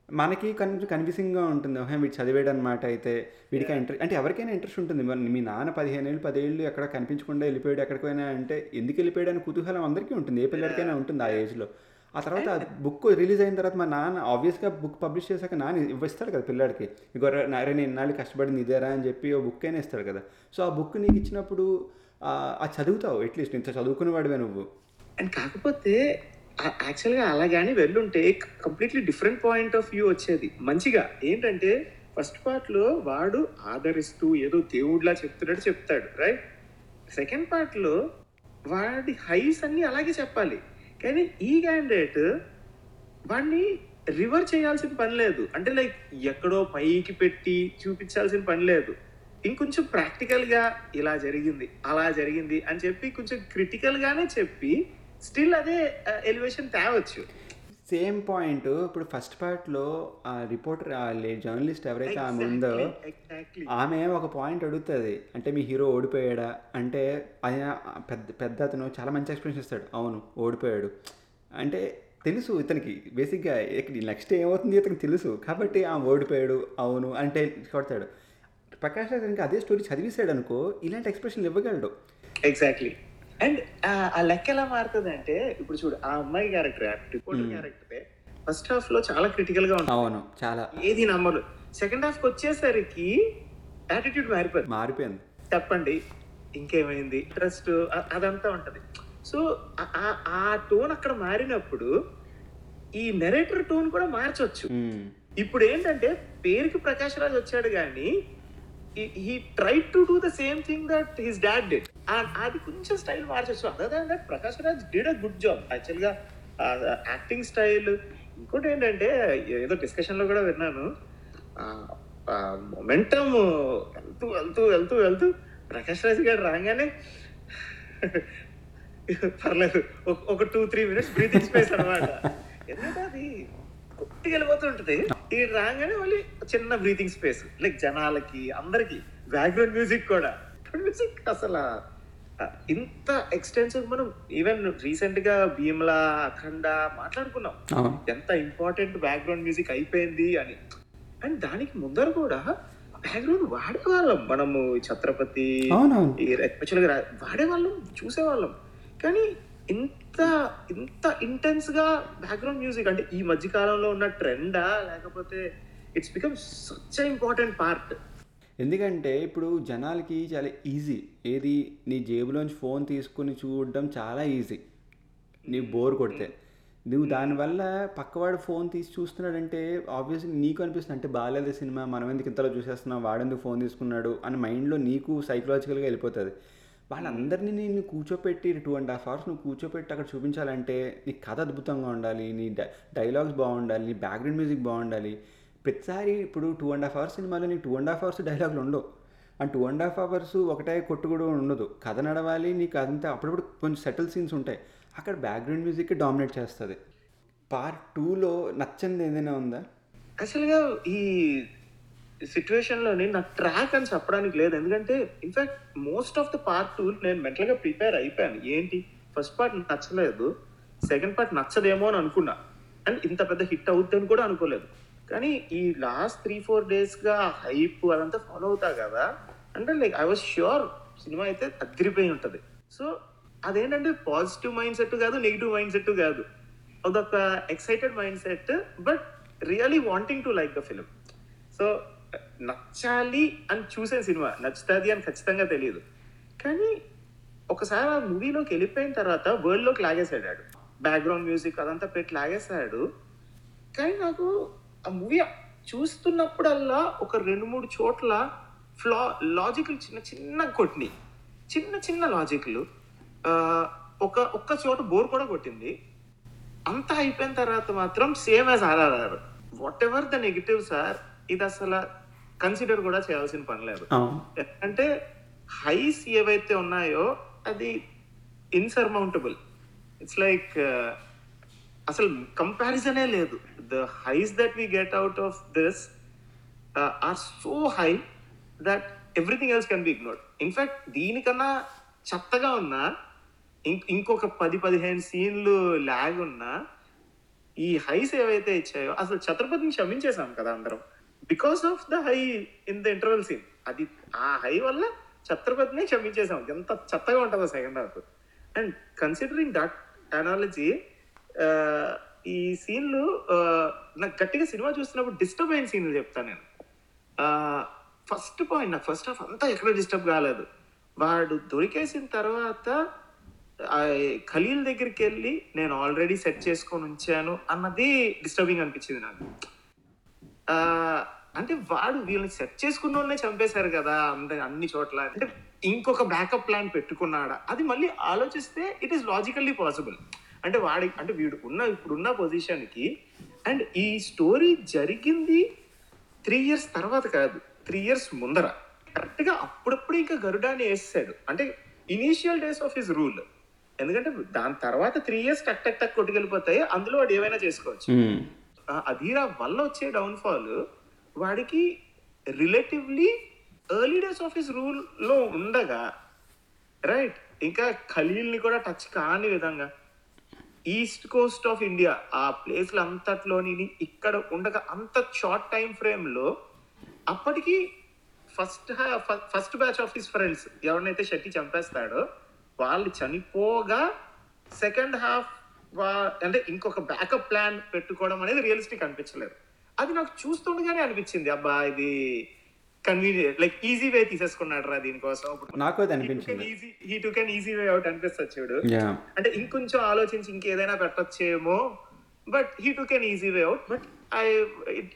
[SPEAKER 1] మనకి కొంచెం కన్ఫ్యూజింగ్గా ఉంటుంది. ఓహే వీడు చదివాడు అనమాట అయితే వీడికి ఇంట్రెస్ట్ అంటే ఎవరికైనా ఇంట్రెస్ట్ ఉంటుంది. మరి మీ నాన్న పదిహేను ఏళ్ళు పదేళ్ళు ఎక్కడ కనిపించకుండా వెళ్ళిపోయాడు ఎక్కడికైనా అంటే ఎందుకు వెళ్ళిపోయాడు అని కుతూహలం అందరికీ ఉంటుంది. ఏ పిల్లడికైనా ఉంటుంది ఆ ఏజ్లో ఆ తర్వాత బుక్ రిలీజ్ అయిన తర్వాత మా నాన్న ఆబ్వియస్గా బుక్ పబ్లిష్ చేశాక నాన్న ఇవ్విస్తాడు కదా పిల్లాడికి. ఇగో నారే నేను ఇన్నాళ్ళు కష్టపడింది ఇదేరా అని చెప్పి ఓ బుక్ అయినా ఇస్తాడు కదా. సో ఆ బుక్ నీకు ఇచ్చినప్పుడు ఆ ఆ చదువుతావు అట్లీస్ట్. ఇంత చదువుకునేవాడివే నువ్వు.
[SPEAKER 2] అండ్ కాకపోతే యాక్చువల్గా అలా కానీ వెళ్ళుంటే completely different point of view వచ్చేది. మంచిగా. ఏంటంటే ఫస్ట్ పార్ట్లో వాడు ఆదరిస్తూ ఏదో దేవుడిలా చెప్తున్నట్టు చెప్తాడు రైట్ సెకండ్ పార్ట్లో వాడి హైస్ అన్నీ అలాగే చెప్పాలి. కానీ ఈ క్యాండిడేట్ వాడిని రివర్ చేయాల్సిన పని లేదు. అంటే లైక్ ఎక్కడో పైకి పెట్టి చూపించాల్సిన పని లేదు. ఇంకొంచెం ప్రాక్టికల్గా ఇలా జరిగింది అలా జరిగింది అని చెప్పి కొంచెం క్రిటికల్గానే చెప్పి స్టిల్ అదే ఎలివేషన్ తేవచ్చు.
[SPEAKER 1] సేమ్ పాయింట్ ఇప్పుడు ఫస్ట్ పార్ట్లో ఆ రిపోర్టర్ జర్నలిస్ట్ ఎవరైతే ఆమె ఉందో ఆమె ఒక పాయింట్ అడుగుతుంది. అంటే మీ హీరో ఓడిపోయాడా? అంటే ఆయన పెద్ద పెద్ద అతను చాలా మంచి ఎక్స్ప్లెనేషన్ ఇస్తాడు. అవును ఓడిపోయాడు. అంటే తెలుసు ఇతనికి. బేసిక్గా నెక్స్ట్ ఏమవుతుంది ఇతనికి తెలుసు. కాబట్టి ఆ ఓడిపోయాడు అవును అంటే కొడతాడు. ప్రకాష్ రాజ్ అదే స్టోరీ చదివేశాడు అనుకో ఇలాంటి ఎక్స్ప్రెషన్ ఇవ్వగలడు.
[SPEAKER 2] ఎగ్జాక్ట్లీ అండ్ ఆ లెక్క ఎలా మారుతుంది అంటే ఇప్పుడు చూడు ఆ అమ్మాయి క్యారెక్టర్ రిపోర్టర్ క్యారెక్టర్ ఫస్ట్ హాఫ్లో చాలా క్రిటికల్గా ఉంటుంది.
[SPEAKER 1] అవును చాలా.
[SPEAKER 2] ఏది నమ్మరు. సెకండ్ హాఫ్కి వచ్చేసరికి యాటిట్యూడ్ మారిపోతుంది
[SPEAKER 1] మారిపోయింది.
[SPEAKER 2] చెప్పండి ఇంకేమైంది? ఇంట్రెస్ట్ అదంతా ఉంటది. సో ఆ టోన్ అక్కడ మారినప్పుడు ఈ నెరేటర్ టోన్ కూడా మార్చొచ్చు. ఇప్పుడు ఏంటంటే పేరుకి ప్రకాష్ రాజ్ వచ్చాడు కానీ he try to do the same thing that his dad did అది కొంచెం స్టైల్ మార్చొచ్చు other than that Prakash Raj did a good job యాక్చువల్గా యాక్టింగ్ స్టైల్ ఇంకోటి ఏంటంటే ఏదో డిస్కషన్లో కూడా విన్నాను. మొమెంటమ్ వెళ్తూ వెళ్తూ వెళ్తూ వెళ్తూ ప్రకాష్ రాజ్ గారు రాగానే పర్లేదు. ఒక- ఒక two three minutes breathing space అనమాట ఎందుకంటే అది కొట్టి వెళ్ళిపోతుంటది ఈ రాగానే మళ్ళీ చిన్న బ్రీతింగ్ స్పేస్ లైక్ జనాలకి అందరికి. బ్యాక్గ్రౌండ్ మ్యూజిక్ కూడా. మ్యూజిక్ అసలు ఇంత ఎక్స్టెన్సివ్ మనం ఈవెన్ రీసెంట్గా భీమ్లా అఖండ మాట్లాడుకున్నాం. ఎంత ఇంపార్టెంట్ బ్యాక్గ్రౌండ్ మ్యూజిక్ అయిపోయింది అని. అండ్ దానికి ముందర కూడా బ్యాక్గ్రౌండ్ వాడేవాళ్ళం. మనము ఛత్రపతి యాక్చువల్గా వాడేవాళ్ళం చూసేవాళ్ళం. కానీ ఇంత ఇంత ఇంటెన్స్గా బ్యాక్గ్రౌండ్ మ్యూజిక్ అంటే ఈ మధ్య కాలంలో ఉన్న ట్రెండా లేకపోతే it's become such important part
[SPEAKER 1] ఎందుకంటే ఇప్పుడు జనాలకి చాలా ఈజీ ఏది నీ జేబులోంచి ఫోన్ తీసుకుని చూడడం చాలా ఈజీ నీకు బోర్ కొడితే. నువ్వు దానివల్ల పక్కవాడు ఫోన్ తీసి చూస్తున్నాడంటే ఆబ్వియస్లీ నీకు అనిపిస్తుంది. అంటే బాగాలేదు సినిమా మనం ఎందుకు ఇంతలో చూసేస్తున్నాం? వాడెందుకు ఫోన్ తీసుకున్నాడు? అని మైండ్లో నీకు సైకలాజికల్గా వెళ్ళిపోతుంది. వాళ్ళందరినీ నేను కూర్చోపెట్టి టూ అండ్ హాఫ్ అవర్స్ నువ్వు కూర్చోపెట్టి అక్కడ చూపించాలంటే నీ కథ అద్భుతంగా ఉండాలి నీ డై డైలాగ్స్ బాగుండాలి నీ బ్యాక్గ్రౌండ్ మ్యూజిక్ బాగుండాలి. ప్రతిసారి ఇప్పుడు టూ అండ్ హాఫ్ అవర్స్ సినిమాలో నీకు టూ అండ్ హాఫ్ అవర్స్ డైలాగులు ఉండవు. And two and half hours ఒకటే కొట్టు కూడా ఉండదు. కథ నడవాలి నీకు అదంతా అప్పుడప్పుడు కొంచెం సెటిల్ సీన్స్ ఉంటాయి. అక్కడ బ్యాక్గ్రౌండ్ మ్యూజిక్ డామినేట్ చేస్తుంది. పార్ట్ టూలో నచ్చింది ఏదైనా ఉందా?
[SPEAKER 2] యాక్చువల్గా ఈ సిచ్యువేషన్లోని నాకు ట్రాక్ అని చెప్పడానికి లేదు. ఎందుకంటే in fact most of the part two నేను మెంటల్గా ప్రిపేర్ అయిపోయాను. ఏంటి? ఫస్ట్ పార్ట్ నచ్చలేదు. సెకండ్ పార్ట్ నచ్చదేమో అని అనుకున్నా. అండ్ ఇంత పెద్ద హిట్ అవుతుందని కూడా అనుకోలేదు. కానీ ఈ లాస్ట్ త్రీ ఫోర్ డేస్గా హైప్ అదంతా ఫాలో అవుతా కదా. అంటే like I was sure cinema అయితే అదిరిపోయి ఉంటుంది. సో అదేంటంటే పాజిటివ్ మైండ్ సెట్ కాదు నెగిటివ్ మైండ్ సెట్ కాదు. అదొక excited mind set but really wanting to like the film so నచ్చాలి అని చూసే సినిమా. నచ్చుతుంది అని ఖచ్చితంగా తెలియదు. కానీ ఒకసారి ఆ మూవీలోకి వెళ్ళిపోయిన తర్వాత వరల్డ్లోకి లాగేసాడాడు బ్యాక్గ్రౌండ్ మ్యూజిక్ అదంతా పెట్టి లాగేసాడు కానీ నాకు ఆ మూవీ చూస్తున్నప్పుడల్లా ఒక రెండు మూడు చోట్ల ఫ్లా లాజిక్లు చిన్న చిన్న కొట్టినాయి. చిన్న చిన్న లాజిక్లు ఒక ఒక్క చోట బోర్ కూడా కొట్టింది. అంతా అయిపోయిన తర్వాత మాత్రం same as RRR whatever the negative sir ఇది అసలు కన్సిడర్ కూడా చేయాల్సిన పని లేదు. అంటే హైస్ ఏవైతే ఉన్నాయో అది ఇన్సర్మౌంటబుల్ ఇట్స్ లైక్ అసలు కంపారిజనే లేదు. The highs that we get out of this are so high that everything else can be ignored in fact దీనికన్నా చెత్తగా ఉన్నా ఇంకొక పది పదిహేను సీన్లు లాగ్ ఉన్నా ఈ హైస్ ఏవైతే ఇచ్చాయో అసలు ఛత్రపతిని క్షమించేసాం కదా అందరం. Because of the high in the interval scene అది ఆ హై వల్ల ఛత్రపతిని క్షమించేసాం ఎంత చెత్తగా ఉంటుందో second half and considering that analogy ఈ సీన్లు నాకు గట్టిగా సినిమా చూస్తున్నప్పుడు డిస్టర్బ్ అయిన సీన్లు చెప్తాను నేను. ఫస్ట్ పాయింట్ నాకు ఫస్ట్ హాఫ్ అంతా ఎక్కడ డిస్టర్బ్ కాలేదు. వాడు దొరికేసిన తర్వాత ఖలీల్ దగ్గరికి వెళ్ళి నేను ఆల్రెడీ సెట్ చేసుకొని ఉంచాను అన్నది డిస్టర్బింగ్ అనిపించింది నాకు. అంటే వాడు వీళ్ళని సెట్ చేసుకున్న వాళ్ళనే చంపేశారు కదా అంద అన్ని చోట్ల. అంటే ఇంకొక బ్యాకప్ ప్లాన్ పెట్టుకున్నాడా? అది మళ్ళీ ఆలోచిస్తే ఇట్ ఈస్ లాజికల్లీ పాసిబుల్ అంటే వాడి అంటే వీడు ఉన్న ఇప్పుడున్న పొజిషన్కి అండ్ ఈ స్టోరీ జరిగింది త్రీ ఇయర్స్ తర్వాత కాదు త్రీ ఇయర్స్ ముందర. కరెక్ట్గా అప్పుడప్పుడు ఇంకా గరుడాన్ని వేసాడు అంటే initial days of his rule ఎందుకంటే దాని తర్వాత త్రీ ఇయర్స్ టక్ టక్ టక్ కొట్టుకెళ్ళిపోతాయి. అందులో వాడు ఏమైనా చేసుకోవచ్చు. అధీరా వల్ల వచ్చే డౌన్ఫాల్ వాడికి relatively early days of his రూల్లో ఉండగా రైట్ ఇంకా ఖలీల్ని కూడా టచ్ కాని విధంగా ఈస్ట్ కోస్ట్ ఆఫ్ ఇండియా ఆ ప్లేస్లు అంతట్లోని ఇక్కడ ఉండగా అంత షార్ట్ టైం ఫ్రేమ్లో అప్పటికి first first batch of his friends ఎవరినైతే షెట్టి చంపేస్తాడో వాళ్ళు చనిపోగా సెకండ్ హాఫ్ అంటే ఇంకొక బ్యాకప్ ప్లాన్ పెట్టుకోవడం అనేది రియలిస్టిక్ అనిపించలేదు. అది నాకు చూస్తుండగానే అనిపించింది అబ్బా ఇది కన్వీనియంట్ లైక్ ఈజీ వే తీసేసుకున్నాడు రా దీనికోసం
[SPEAKER 1] నాకు అనిపించింది.
[SPEAKER 2] He took an easy way out అనిపిస్తుంది చూడు. అంటే ఇంకొంచెం ఆలోచించి ఇంకేదైనా పెట్టొచ్చేమో but he took an easy way out but I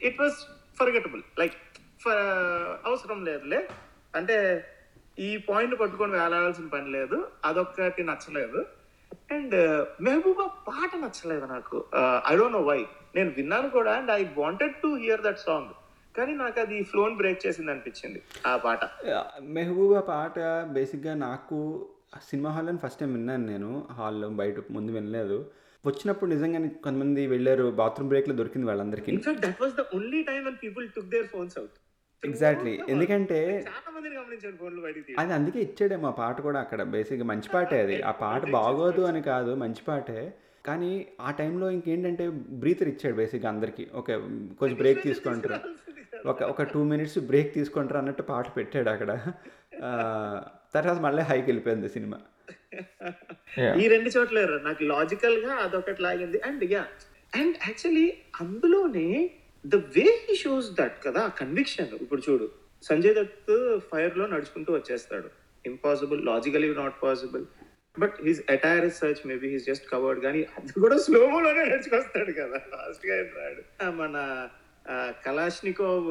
[SPEAKER 2] it was forgettable like అవసరం లేదులే. అంటే ఈ పాయింట్ పట్టుకొని వేలాడాల్సిన పని లేదు అదొక్కటి నచ్చలేదు. అండ్ మెహబూబా పాట నచ్చలేదు నాకు. ఐ డోంట్ నో వై నేను విన్నాను కూడా and I wanted to hear that song కానీ నాకు అది ఫ్లోన్ బ్రేక్ చేసింది అనిపించింది ఆ పాట.
[SPEAKER 1] మెహబూబా పాట బేసిక్గా నాకు సినిమా హాల్ అని ఫస్ట్ టైం విన్నాను నేను హాల్లో బయట ముందు వినలేదు. వచ్చినప్పుడు నిజంగానే కొంతమంది వెళ్ళారు బాత్రూమ్ బ్రేక్లో దొరికింది వాళ్ళందరికీ.
[SPEAKER 2] In fact that was the only time when people took their phones out
[SPEAKER 1] exactly ఎందుకంటే
[SPEAKER 2] చాలా మందిని గమనించాను ఫోన్లు బయటికి
[SPEAKER 1] అది అందుకే ఇచ్చాడేమో ఆ పాట కూడా అక్కడ. బేసిక్గా మంచి పాటే అది. ఆ పాట బాగోదు అని కాదు మంచి పాటే. కానీ ఆ టైంలో ఇంకేంటంటే బ్రీతర్ ఇచ్చాడు బేసిక్గా అందరికీ. ఓకే కొంచెం బ్రేక్ తీసుకుంటారు. ఒక ఒక టూ మినిట్స్ బ్రేక్ తీసుకుంటారు అన్నట్టు పాట పెట్టాడు అక్కడ. ఆ, తర్వాత మళ్ళీ హైకి వెళ్ళిపోయింది సినిమా.
[SPEAKER 2] ఈ రెండు చోట్ల నాకు లాజికల్గా అదొకటి లాగింది. అండ్ యా అండ్ యాక్చువల్లీ అందులోనే the way he shows that కదా కన్విక్షన్ ఇప్పుడు చూడు సంజయ్ దత్ ఫైర్లో నడుచుకుంటూ వచ్చేస్తాడు. Impossible logically not possible but his attire search maybe his just covered కానీ అది కూడా స్లోమోలోనే నడుచుకొస్తాడు కదా ఫాస్ట్గా ఏం రాడు ఆ, మన కలాష్నికోవ్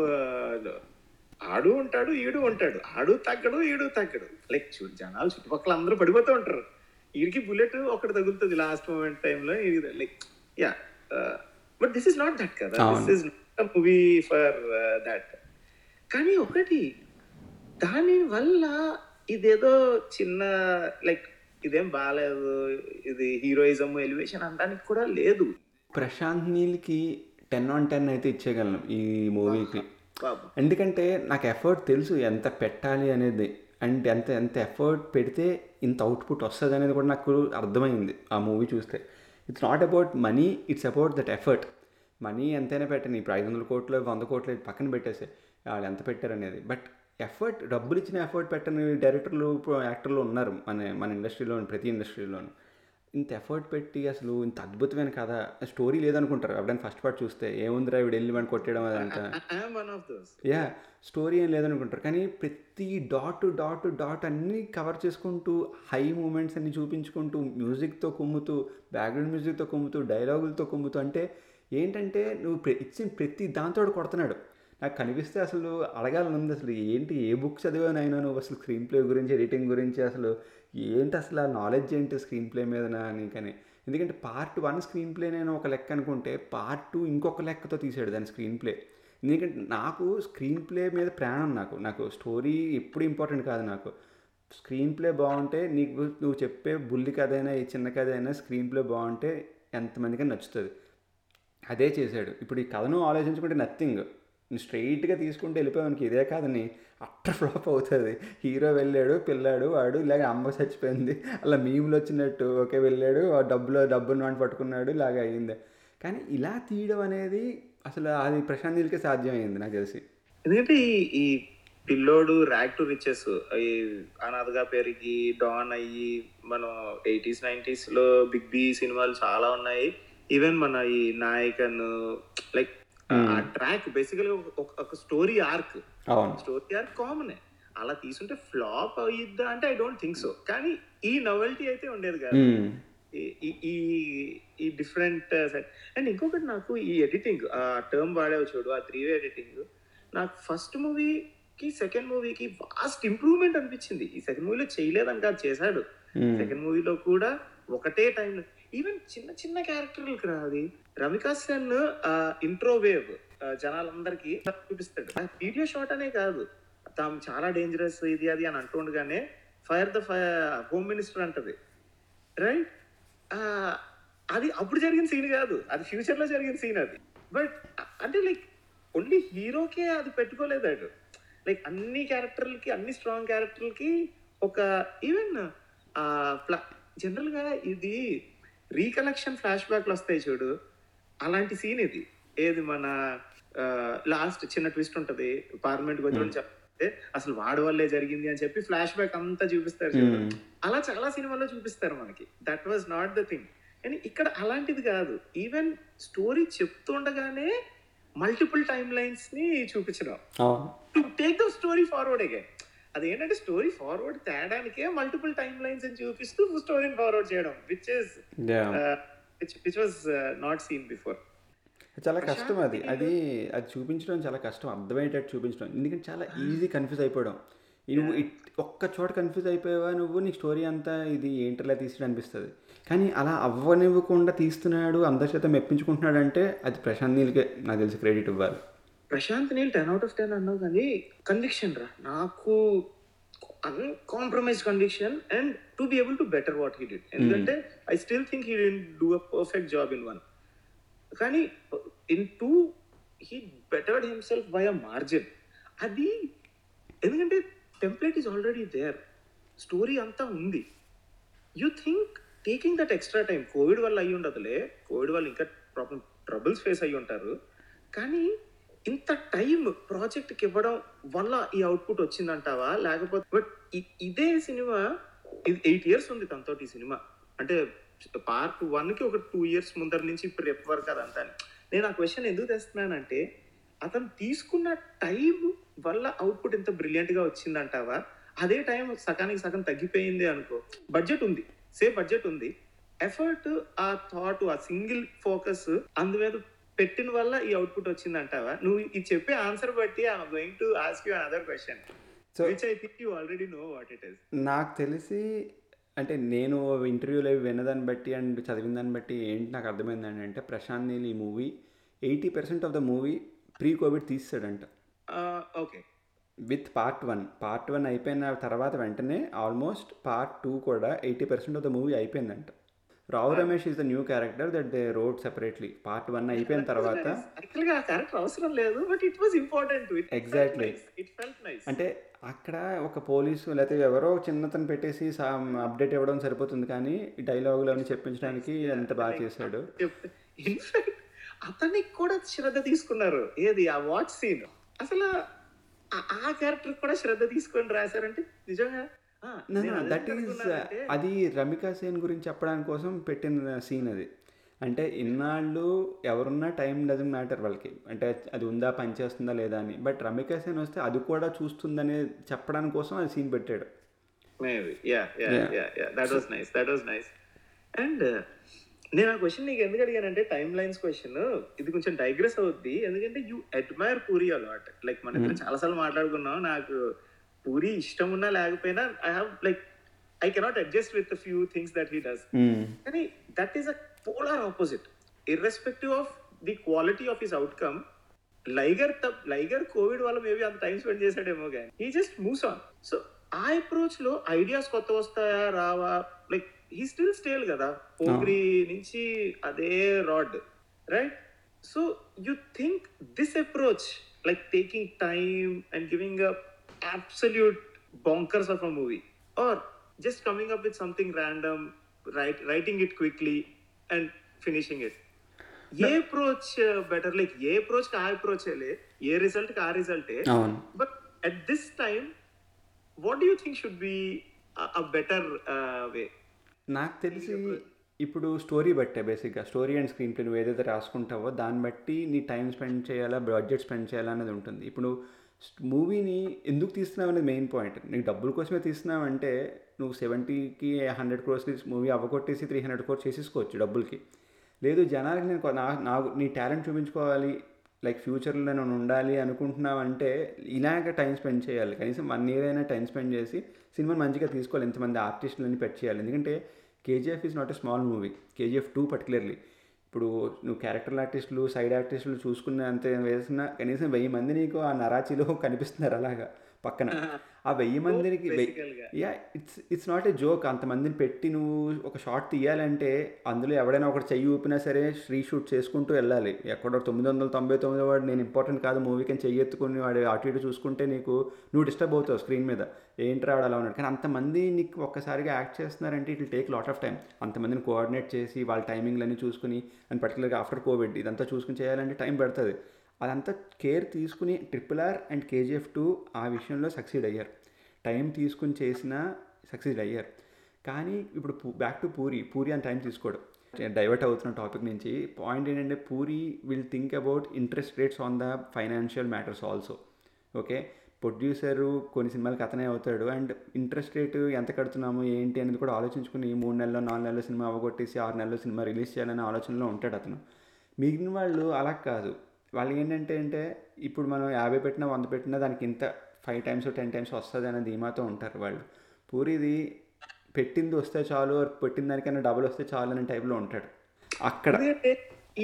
[SPEAKER 2] ఆడు ఉంటాడు ఈడు ఉంటాడు. ఆడు తగ్గడు ఈడు తగ్గడు. లైక్ చూడు జనాలు చుట్టుపక్కల అందరూ పడిపోతూ ఉంటారు. వీడికి బుల్లెట్ ఒకటి తగులుతుంది లాస్ట్ మూమెంట్ టైంలో like yeah but this is not that కదా. This is movie for that కానీ ఒకటి దాని వల్ల ఇదేదో చిన్న లైక్ ఇదేం బాగాలేదు ఇది హీరోయిజం ఎలివేషన్ అనడానికి కూడా లేదు.
[SPEAKER 1] ప్రశాంత్ నీల్కి టెన్ ఆన్ టెన్ అయితే ఇచ్చేయగలను ఈ మూవీకి. ఎందుకంటే నాకు ఎఫర్ట్ తెలుసు ఎంత పెట్టాలి అనేది. అండ్ ఎంత ఎంత ఎఫర్ట్ పెడితే ఇంత అవుట్పుట్ వస్తుంది అనేది కూడా నాకు అర్థమైంది ఆ మూవీ చూస్తే. It's not about money it's about that effort money ఎంతైనా పెట్టండి ఇప్పుడు ఐదు వందల కోట్లు వంద కోట్లు పక్కన పెట్టేసే వాళ్ళు ఎంత పెట్టారనేది. బట్ ఎఫర్ట్ డబ్బులు ఇచ్చిన ఎఫర్ట్ పెట్టని డైరెక్టర్లు యాక్టర్లు ఉన్నారు మన మన ఇండస్ట్రీలో ప్రతి ఇండస్ట్రీలోనూ. ఇంత ఎఫర్ట్ పెట్టి అసలు ఇంత అద్భుతమైన కథ స్టోరీ లేదనుకుంటారు. ఎప్పుడైనా ఫస్ట్ పార్ట్ చూస్తే ఏముందిరా ఇవి వెళ్ళి మనం కొట్టడం అదంతా?
[SPEAKER 2] I'm one of those
[SPEAKER 1] yeah story ఏం లేదనుకుంటారు. కానీ ప్రతి డాట్ డాట్ డాట్ అన్నీ కవర్ చేసుకుంటూ హై మూమెంట్స్ అన్ని చూపించుకుంటూ మ్యూజిక్తో కుమ్ముతూ బ్యాక్గ్రౌండ్ మ్యూజిక్తో కుమ్ముతూ డైలాగులతో కుమ్ముతూ అంటే ఏంటంటే నువ్వు ఇచ్చిన ప్రతి దాంతో కొడుతున్నాడు. నాకు కనిపిస్తే అసలు అడగాలని ఉంది అసలు ఏంటి ఏ బుక్ చదివానైనా నువ్వు? అసలు స్క్రీన్ ప్లే గురించి ఎడిటింగ్ గురించి అసలు ఏంటి అసలు ఆ నాలెడ్జ్ ఏంటి స్క్రీన్ ప్లే మీద అని కానీ. ఎందుకంటే పార్ట్ వన్ స్క్రీన్ ప్లే నేను ఒక లెక్క అనుకుంటే పార్ట్ టూ ఇంకొక లెక్కతో తీసాడు దాని స్క్రీన్ ప్లే. ఎందుకంటే నాకు స్క్రీన్ ప్లే మీద ప్రాణం నాకు. నాకు స్టోరీ ఎప్పుడు ఇంపార్టెంట్ కాదు నాకు. స్క్రీన్ ప్లే బాగుంటే నీకు నువ్వు చెప్పే బుల్లి కథ అయినా ఈ చిన్న కథ అయినా స్క్రీన్ ప్లే బాగుంటే ఎంతమందికి నచ్చుతుంది. అదే చేశాడు. ఇప్పుడు ఈ కథను ఆలోచించుకుంటే నథింగ్. నువ్వు స్ట్రైట్గా తీసుకుంటే వెళ్ళిపోయానికి ఇదే కాదని అట్ట ఫ్లాప్ అవుతుంది. హీరో వెళ్ళాడు పిల్లాడు వాడు ఇలాగ అమ్మ చచ్చిపోయింది. అలా మీములు వచ్చినట్టు ఓకే వెళ్ళాడు ఆ డబ్బులో డబ్బును వాడిని పట్టుకున్నాడు ఇలాగ అయ్యింది కానీ ఇలా తీయడం అనేది అసలు అది ప్రశాంత్ నీల్కే సాధ్యమైంది నాకు తెలిసి.
[SPEAKER 2] ఎందుకంటే ఈ ఈ పిల్లోడు ర్యాక్ టు రిచెస్ ఈ అనాథగా పెరిగి డాన్ అయ్యి మనం ఎయిటీస్ నైంటీస్లో బిగ్ బి సినిమాలు చాలా ఉన్నాయి. ఈవెన్ మన ఈ నాయకన్ లైక్ ఆ ట్రాక్ బేసికల్ ఒక story arc story arc common అలా తీసుంటే ఫ్లాప్ అయ్యిద్దా అంటే ఐ డోంట్ థింక్ సో కానీ ఈ నవల్టీ అయితే ఉండేది కాదు.
[SPEAKER 1] మ్మ్.
[SPEAKER 2] ఈ- ఈ- డిఫరెంట్ అండ్ ఇంకొకటి నాకు ఈ ఎడిటింగ్ ఆ టర్మ్ వాడేవి చూడు ఆ త్రీ వే ఎడిటింగ్ నాకు ఫస్ట్ మూవీకి సెకండ్ మూవీకి వాస్ట్ ఇంప్రూవ్మెంట్ అనిపించింది. ఈ సెకండ్ మూవీలో చేయలేదని కాదు చేశాడు. సెకండ్ మూవీలో కూడా ఒకటే టైంలో ఈవెన్ చిన్న చిన్న క్యారెక్టర్లకు రాది. రవికాసన్ ఇంట్రో వేవ్ జనాలందరికీ చూపిస్తాడు. వీడియో షాట్ అనే కాదు. తాము చాలా డేంజరస్ ఇది అది అని అంటుండగానే fire the fire home minister అంటది. రైట్ అది అప్పుడు జరిగిన సీన్ కాదు. అది ఫ్యూచర్లో జరిగిన సీన్ అది. బట్ అంటే లైక్ ఓన్లీ హీరోకే అది పెట్టుకోలేదు లైక్ అన్ని క్యారెక్టర్లకి అన్ని స్ట్రాంగ్ క్యారెక్టర్లకి ఒక ఈవెన్ జనరల్గా ఇది రీకలెక్షన్ ఫ్లాష్ బ్యాక్లు వస్తాయి చూడు. అలాంటి సీన్ ఇది. ఏది మన లాస్ట్ చిన్న ట్విస్ట్ ఉంటది. పార్లమెంట్ వచ్చి చెప్తే అసలు వాడి వల్లే జరిగింది అని చెప్పి ఫ్లాష్ బ్యాక్ అంతా చూపిస్తారు చూడు. అలా చాలా సినిమాల్లో చూపిస్తారు మనకి. That was not the thing కానీ ఇక్కడ అలాంటిది కాదు. ఈవెన్ స్టోరీ చెప్తుండగానే మల్టిపుల్ టైమ్ లైన్స్ని చూపించడం. To take the story forward again అదేంటంటే స్టోరీ ఫార్వర్డ్ తేడానికే మల్టిపుల్ టైమ్ లైన్స్ అని చూపిస్తూ స్టోరీని ఫార్వర్డ్ చేయడం which is
[SPEAKER 1] Yeah.
[SPEAKER 2] Which was not seen before
[SPEAKER 1] చాలా కష్టం అది. అది అది చూపించడం చాలా కష్టం. అర్థమయ్యేటట్టు చూపించడం. ఎందుకంటే చాలా ఈజీ కన్ఫ్యూజ్ అయిపోవడం. నువ్వు ఒక్క చోట కన్ఫ్యూజ్ అయిపోయావా నువ్వు నీ స్టోరీ అంతా ఇది ఏంటలా తీసాడు అనిపిస్తుంది. కానీ అలా అవ్వనివ్వకుండా తీస్తున్నాడు అందరి చేత మెప్పించుకుంటున్నాడు అంటే అది ప్రశాంత్ నీల్కే నాకు తెలిసి క్రెడిట్ ఇవ్వాలి.
[SPEAKER 2] Prashanth Neel ten out of ten అన్నావు కానీ కన్విక్షన్ రా. నాకు uncompromise conviction and to be able to better what he did ఎందుకంటే I still think he do a perfect job in one కానీ in two he bettered himself by a margin అది ఎందుకంటే template is already there story అంతా ఉంది. You think taking that extra time covid వల్ల అయ్యి ఉండదులే Covid వల్ల ఇంకా ప్రాబ్లం ట్రబుల్స్ ఫేస్ అయ్యి ఉంటారు కానీ ఇంత టైం ప్రాజెక్ట్కి ఇవ్వడం వల్ల ఈ అవుట్పుట్ వచ్చిందంటావా? లేకపోతే బట్ ఇదే సినిమా ఇది ఎయిట్ ఇయర్స్ ఉంది తనతో ఈ సినిమా. అంటే పార్ట్ వన్కి ఒక టూ ఇయర్స్ ముందర నుంచి ఇప్పుడు రేపు వరకు అదంతా నేను ఆ క్వశ్చన్ ఎందుకు తెస్తున్నానంటే అతను తీసుకున్న టైం వల్ల అవుట్పుట్ ఇంత బ్రిలియంట్గా వచ్చిందంటావా? అదే టైం సగానికి సగం తగ్గిపోయింది అనుకో. బడ్జెట్ ఉంది. సేమ్ బడ్జెట్ ఉంది. ఎఫర్ట్ ఆ థాట్ ఆ సింగిల్ ఫోకస్ అందు మీద పెట్టిన వల్ల ఈ అవుట్పుట్ వచ్చిందంటావా? నువ్వు ఇది చెప్పే ఆన్సర్ బట్టి I'm going to ask you another question
[SPEAKER 1] so
[SPEAKER 2] which I think you already know what it is
[SPEAKER 1] నాకు తెలిసి అంటే నేను ఇంటర్వ్యూలో విన్నదాన్ని బట్టి అండ్ చదివిన దాన్ని బట్టి ఏంటి నాకు అర్థమైంది అంటే ప్రశాంత్ నీల్ ఈ movie eighty percent of the movie pre covid తీస్తాడంట
[SPEAKER 2] okay
[SPEAKER 1] with part one part one అయిపోయిన తర్వాత వెంటనే ఆల్మోస్ట్ పార్ట్ టూ కూడా eighty percent of the movie అయిపోయిందంట. Rao Ramesh is the new character that they wrote separately part one అయిపోయిన తర్వాత
[SPEAKER 2] యాక్చువల్గా ఆ character అవసరం లేదు but it was important
[SPEAKER 1] Exactly.
[SPEAKER 2] It felt nice
[SPEAKER 1] అంటే అక్కడ ఒక పోలీసు లేకపోతే ఎవరో చిన్నతను పెట్టేసి అప్డేట్ ఇవ్వడం సరిపోతుంది కానీ డైలాగులు అని చెప్పించడానికి ఎంత బాగా చేశాడు.
[SPEAKER 2] ఇన్ఫాక్ట్ అతనికి కూడా శ్రద్ధ తీసుకున్నారు. ఏది? ఆ వాచ్ సీన్ అసలు ఆ- క్యారెక్టర్ కూడా శ్రద్ధ తీసుకొని రాశారంటే నిజంగా
[SPEAKER 1] దట్ ఈస్ అది రమికా సేన్ గురించి చెప్పడానికి కోసం పెట్టిన సీన్ అది. అంటే ఇన్నాళ్ళు ఎవరున్నా టైం డజన్ మ్యాటర్ వాళ్ళకి. అంటే అది ఉందా పనిచేస్తుందా లేదా అని. బట్ రమికా సేన్ వస్తే అది కూడా చూస్తుందనే చెప్పడానికి కోసం అది సీన్ పెట్టాడు.
[SPEAKER 2] Maybe yeah yeah
[SPEAKER 1] Yeah.
[SPEAKER 2] Yeah yeah that was nice that was nice and uh, నేను ఆ క్వశ్చన్ నీకు ఎందుకు అడిగానంటే టైమ్ లైన్స్ క్వశ్చన్ ఇది కొంచెం డైగ్రెస్ అవుద్ది. ఎందుకంటే you admire Puri a lot like మన ఇద్దరు చాలాసార్లు మాట్లాడుకున్నాం. నాకు పూరి ఇష్టం ఉన్నా లేకపోయినా I have like I cannot adjust with few things that he does కానీ that is a polar opposite irrespective of the quality of his outcome Liger తప్ లైగర్ కోవిడ్ వల్ల మేబీ అంత టైం స్పెండ్ చేశాడేమో కానీ he just moves on so ఆ అప్రోచ్లో ideas కొత్త వస్తాయా రావా? లైక్ హీ స్టిల్ స్టేల్ కదా. పోగ్రి నుంచి అదే rod right so you think this approach like taking time and giving a absolute bonkers of a movie. Or just coming up with something random write, writing it quickly and finishing it. ఏ approach better like ఏ approach ఆ approach ఏ result ఆ రిజల్టే but at this time what you think should be a better way
[SPEAKER 1] నాకు తెలిసి ఇప్పుడు story బట్టే బేసిక్గా స్టోరీ అండ్ స్క్రీన్ ప్లే నువ్వు ఏదైతే రాసుకుంటావో దాన్ని బట్టి నీ టైం స్పెండ్ చేయాలా బడ్జెట్ స్పెండ్ చేయాలా అనేది ఉంటుంది. ఇప్పుడు మూవీని ఎందుకు తీస్తున్నావు అనేది మెయిన్ పాయింట్. నీకు డబ్బుల కోసమే తీస్తున్నావు అంటే నువ్వు సెవెంటీకి హండ్రెడ్ క్రోర్స్కి మూవీ అవ్వగొట్టేసి త్రీ హండ్రెడ్ క్రోర్స్ చేసేసుకోవచ్చు డబ్బులకి. లేదు జనాలకి నేను కొ- నా నాకు నీ టాలెంట్ చూపించుకోవాలి లైక్ ఫ్యూచర్లో నేను ఉండాలి అనుకుంటున్నావు అంటే ఇలాగ టైం స్పెండ్ చేయాలి. కనీసం వన్ ఇయర్ అయినా టైం స్పెండ్ చేసి సినిమాని మంచిగా తీసుకోవాలి ఇంతమంది ఆర్టిస్టులని పెట్ చేయాలి. ఎందుకంటే KGF is not a small movie KGF two particularly ఇప్పుడు నువ్వు క్యారెక్టర్ ఆర్టిస్టులు సైడ్ ఆర్టిస్టులు చూసుకున్నంత వేసిన కనీసం వెయ్యి మంది నీకు ఆ నరాచిలో కనిపిస్తున్నారు అలాగా పక్కన. ఆ వెయ్యి మందికి. Yeah it's it's not a joke అంతమందిని పెట్టి నువ్వు ఒక షార్ట్ తీయాలంటే అందులో ఎవడైనా ఒకటి చెయ్యి ఊపినా సరే రీషూట్ చేసుకుంటూ వెళ్ళాలి. ఎక్కడో తొమ్మిది వందల తొంభై తొమ్మిది వాడు నేను ఇంపార్టెంట్ కాదు మూవీకి అని చెయ్యి ఎత్తుకుని వాడు అటు ఇటు చూసుకుంటే నీకు నువ్వు డిస్టర్బ్ అవుతావు స్క్రీన్ మీద. ఏంటి రావడం అలా ఉన్నాడు? కానీ అంతమంది నీకు ఒక్కసారిగా యాక్ట్ చేస్తున్నారంటే it take lot of time అంతమందిని కోఆర్డినేట్ చేసి వాళ్ళ టైమింగ్లన్నీ చూసుకుని అండ్ పర్టికులర్గా ఆఫ్టర్ కోవిడ్ ఇదంతా చూసుకుని చేయాలంటే టైం పడుతుంది. అదంతా కేర్ తీసుకుని triple R and KGF two ఆ విషయంలో సక్సీడ్ అయ్యారు. టైం తీసుకుని చేసినా సక్సీడ్ అయ్యారు. కానీ ఇప్పుడు బ్యాక్ టు పూరి పూరి అని టైం తీసుకోవడం డైవర్ట్ అవుతున్న టాపిక్ నుంచి పాయింట్ ఏంటంటే Puri will think about interest rates on the financial matters also. Okay? Producer కొన్ని సినిమాలకి అతనే అవుతాడు. అండ్ ఇంట్రెస్ట్ రేటు ఎంత కడుతున్నాము ఏంటి అనేది కూడా ఆలోచించుకుని మూడు నెలలో నాలుగు నెలల సినిమా అవగొట్టేసి ఆరు నెలల సినిమా రిలీజ్ చేయాలనే ఆలోచనలో ఉంటాడు అతను. మిగిలిన వాళ్ళు అలా కాదు. వాళ్ళు ఏంటంటే అంటే ఇప్పుడు మనం యాభై పెట్టినా వంద పెట్టినా దానికి ఇంత ఫైవ్ టైమ్స్ టెన్ టైమ్స్ వస్తుంది అనే ధీమాతో ఉంటారు వాళ్ళు. పూరిది పెట్టింది వస్తే చాలు పెట్టిన దానికన్నా డబుల్ వస్తే చాలు అనే టైప్లో ఉంటాడు. అక్కడ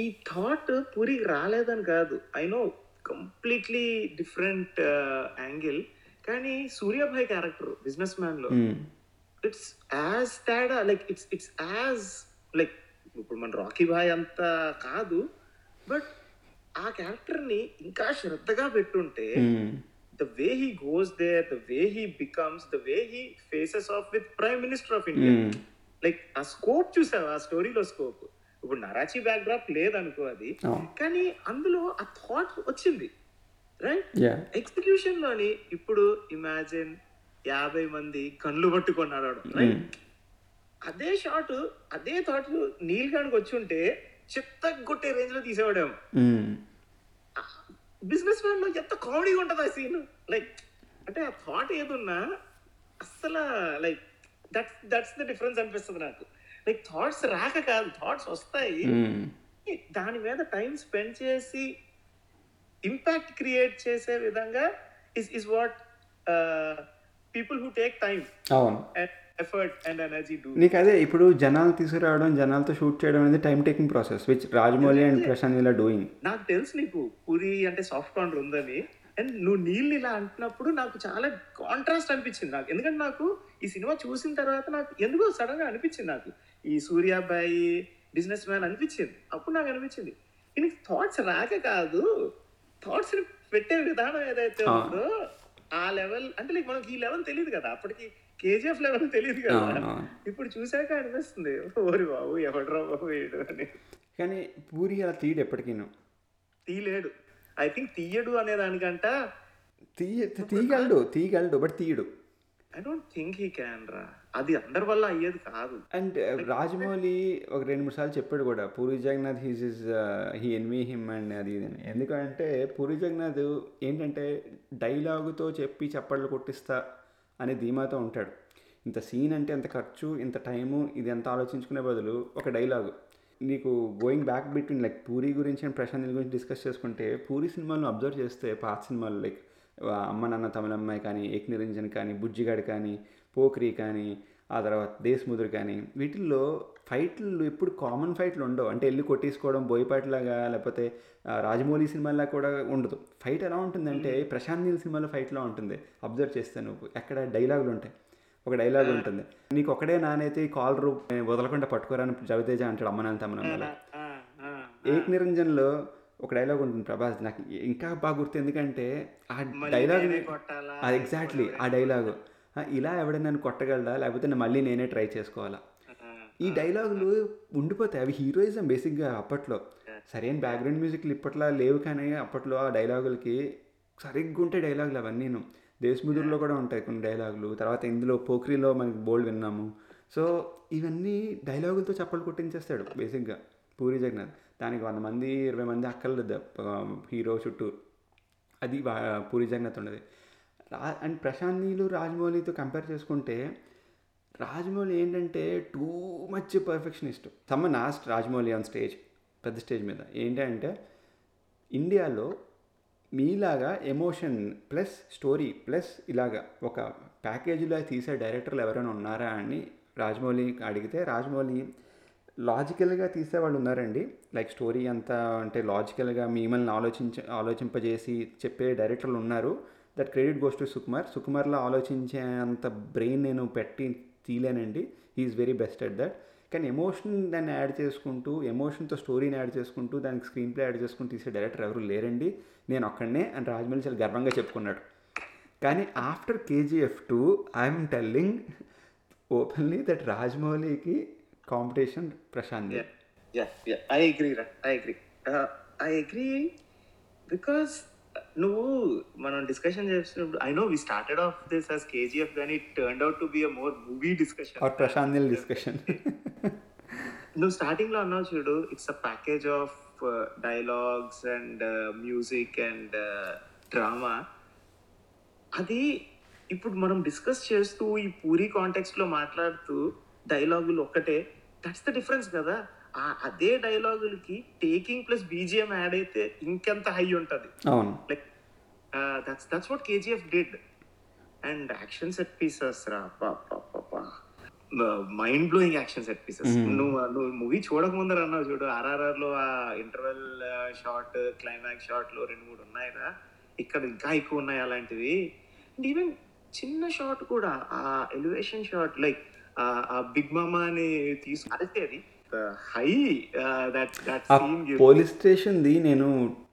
[SPEAKER 2] ఈ థాట్ పూరికి రాలేదని కాదు. I know completely different angle కానీ సూర్యాభాయ్ క్యారెక్టర్ బిజినెస్
[SPEAKER 1] మ్యాన్లో.
[SPEAKER 2] ఇట్స్ యాజ్ తేడా like it's it's as like ఇప్పుడు మన రాకీ భాయ్ అంత కాదు. బట్ ఆ క్యారెక్టర్ని ఇంకా శ్రద్ధగా పెట్టుంటే. The way he goes there the way he becomes the way he faces off with prime minister of India. Like ఆ స్కోప్ చూసావు? ఆ స్టోరీలో స్కోప్ ఇప్పుడు నరాచి బ్యాక్ డ్రాప్ లేదనుకో అది. కానీ అందులో ఆ థాట్ వచ్చింది. రైట్ ఎగ్జిక్యూషన్లోని ఇప్పుడు ఇమాజిన్ యాభై మంది కళ్ళు పట్టుకున్నాడు రైట్ అదే షాట్ అదే థాట్ నీల్ గానికి వచ్చి ఉంటే చెత్త కొట్టే రేంజ్లో తీసేవాడేమో. బిజినెస్ మ్యాన్లో ఎంత కామెడీగా ఉంటుంది ఆ సీన్? లైక్ అంటే ఆ థాట్ ఏదున్నా అస్సలు like that's that's the difference అనిపిస్తుంది నాకు. లైక్ థాట్స్ రాక కాదు థాట్స్ వస్తాయి. దాని మీద టైం స్పెండ్ చేసి ఇంపాక్ట్ క్రియేట్ చేసే విధంగా is is what people who take time
[SPEAKER 1] అవును.
[SPEAKER 2] And effort and energy do
[SPEAKER 1] నీకు అదే ఇప్పుడు జనాలు తీసుకురావడం జనాలతో షూట్ చేయడం అనేది time taking process which Rajamouli and Prashanth ఇలా డూయింగ్
[SPEAKER 2] నాకు తెలుసు నీకు పూరి అంటే సాఫ్ట్ కార్నర్ ఉందని. అండ్ నువ్వు నీళ్ళు ఇలా అంటున్నప్పుడు నాకు చాలా కాంట్రాస్ట్ అనిపించింది నాకు. ఎందుకంటే నాకు ఈ సినిమా చూసిన తర్వాత నాకు ఎందుకో సడన్గా అనిపించింది నాకు. ఈ సూర్యాబాయి బిజినెస్ మ్యాన్ అనిపించింది. అప్పుడు నాకు అనిపించింది. ఈయనకి థాట్స్ రాక కాదు థాట్స్ పెట్టే విధానం ఏదైతే. ఉందో ఆ లెవెల్ అంటే లైక్ మనకి ఈ లెవెల్ తెలియదు కదా. అప్పటికి కేజీఎఫ్ లెవెల్ తెలియదు కదా. ఇప్పుడు చూసాక అనిపిస్తుంది ఓరి బాబు ఎవడరా బాబు ఏడు అని.
[SPEAKER 1] కానీ పూరి అలా తీయడు ఎప్పటికీను.
[SPEAKER 2] తీయలేడు. ఐ థింక్ తీయడు అనే దానికంట
[SPEAKER 1] తీయ తీయగలడు తీయగలడు but తీయడు.
[SPEAKER 2] I don't think he can రా. అది అందరి వల్ల అయ్యేది కాదు.
[SPEAKER 1] అండ్ రాజమౌళి ఒక రెండు మూడు సార్లు చెప్పాడు కూడా Puri Jagannadh he's is he envy him and అది ఇది అని. ఎందుకంటే పూరి జగన్నాథ్ ఏంటంటే డైలాగుతో చెప్పి చప్పట్లు కొట్టిస్తా అనే ధీమాతో ఉంటాడు. ఇంత సీన్ అంటే ఎంత ఖర్చు ఇంత టైము ఇది ఎంత ఆలోచించుకునే బదులు ఒక డైలాగు. నీకు going back between like Puri గురించి అండ్ ప్రశాంత్ గురించి డిస్కస్ చేసుకుంటే పూరి సినిమాలను అబ్జర్వ్ చేస్తే పాత సినిమాలు లైక్ అమ్మ నాన్న తమిళ అమ్మాయి కానీ ఏక్ నిరంజన్ కానీ బుజ్జిగాడు కానీ పోక్రీ కానీ ఆ తర్వాత దేశముదురు కానీ వీటిల్లో ఫైట్లు ఎప్పుడు కామన్ ఫైట్లు ఉండవు. అంటే వెళ్ళి కొట్టేసుకోవడం బోయపాటిలాగా లేకపోతే రాజమౌళి సినిమాలా కూడా ఉండదు. ఫైట్ ఎలా ఉంటుందంటే ప్రశాంత్ నీల్ సినిమాలో ఫైట్లా ఉంటుంది. అబ్జర్వ్ చేస్తే నువ్వు. ఎక్కడ డైలాగులు ఉంటాయి. ఒక డైలాగ్ ఉంటుంది. నీకు ఒకడే నానైతే ఈ కాలరు వదలకుండా పట్టుకోరని రవితేజ అంటాడు అమ్మ నాన్న తమిళంలో
[SPEAKER 2] ఆ, ఆ,
[SPEAKER 1] ఏక్ నిరంజన్లో ఒక డైలాగ్ ఉంటుంది ప్రభాస్. నాకు ఇంకా బాగా గుర్తు ఎందుకంటే ఆ డైలాగ్? ఎగ్జాక్ట్లీ ఆ డైలాగు. ఇలా ఎవడైనా నన్ను కొట్టగలడా? లేకపోతే నేను మళ్ళీ నేనే ట్రై చేసుకోవాలా? ఈ డైలాగులు ఉండిపోతాయి. అవి హీరోయిజం బేసిక్గా అప్పట్లో. సరైన బ్యాక్గ్రౌండ్ మ్యూజిక్లు ఇప్పట్లో లేవు కానీ అప్పట్లో ఆ డైలాగులకి సరిగ్గా ఉంటాయి డైలాగులు అవన్నీను. దేశముదురులో కూడా ఉంటాయి కొన్ని డైలాగులు. తర్వాత ఇందులో పోఖ్రీలో మనకి బోల్డ్ విన్నాము. సో ఇవన్నీ డైలాగులతో చప్పలు కొట్టించేస్తాడు బేసిక్గా పూరి జగన్నాథ్. దానికి వంద మంది ఇరవై మంది అక్కర్లేదు. హీరో చుట్టూ. అది పూరి జగన్నాథ్ ఉన్నది రా అండ్ ప్రశాంత్ నీలు రాజమౌళితో కంపేర్ చేసుకుంటే రాజమౌళి ఏంటంటే too much perfectionist. Someone asked Rajamouli on stage పెద్ద స్టేజ్ మీద. ఏంటంటే ఇండియాలో మీలాగా ఎమోషన్ ప్లస్ స్టోరీ ప్లస్ ఇలాగా ఒక ప్యాకేజీలో తీసే డైరెక్టర్లు ఎవరైనా ఉన్నారా అని రాజమౌళి అడిగితే రాజమౌళి లాజికల్గా తీసే వాళ్ళు ఉన్నారండి. లైక్ స్టోరీ అంతా అంటే లాజికల్గా మిమ్మల్ని ఆలోచించ ఆలోచింపజేసి చెప్పే డైరెక్టర్లు ఉన్నారు. That credit goes to Sukumar. సుకుమార్లో ఆలోచించే అంత బ్రెయిన్ నేను పెట్టి తీలేనండి. He is very best at that కానీ ఎమోషన్ దాన్ని యాడ్ చేసుకుంటూ ఎమోషన్తో స్టోరీని యాడ్ చేసుకుంటూ దానికి స్క్రీన్ ప్లే యాడ్ చేసుకుంటూ తీసే డైరెక్టర్ ఎవరు లేరండి. నేను ఒక్కడనే అని రాజమౌళి చాలా గర్వంగా చెప్పుకున్నాడు. కానీ after KGF two I'm telling openly that రాజమౌళికి competition Prashanth.
[SPEAKER 2] I agree I agree I agree because నువ్వు మనం డిస్కషన్ చేస్తున్నప్పుడు I know we started off this as KGF కానీ it turn out to be a more movie discussion
[SPEAKER 1] or Prashanth Neel discussion
[SPEAKER 2] నువ్వు స్టార్టింగ్లో అన్నావు చూడు it's a package of dialogues and music and drama అది ఇప్పుడు మనం discuss చేస్తూ ఈ పూరి కాంటెక్స్ట్లో మాట్లాడుతూ డైలాగులు ఒక్కటే. దట్స్ ద డిఫరెన్స్ కదా. అదే డైలాగులకి టేకింగ్ ప్లస్ బీజిఎం యాడ్ అయితే ఇంకెంత హై ఉంటది. Like that's that's what KGF did and action set pieces రా mind blowing action set pieces నువ్వు నువ్వు మూవీ చూడక ముందర అన్నావు చూడు ఆర్ఆర్ఆర్లో ఆ ఇంటర్వెల్ షార్ట్ క్లైమాక్స్ షార్ట్లో రెండు మూడు ఉన్నాయిరా. ఇక్కడ ఇంకా ఎక్కువ ఉన్నాయి అలాంటివి. అండ్ ఈవెన్ చిన్న షాట్ కూడా ఆ ఎలివేషన్ షాట్ లైక్ ఆ బిగ్ మామా అని తీసు అదే అది. High that that scene
[SPEAKER 1] police స్టేషన్ది నేను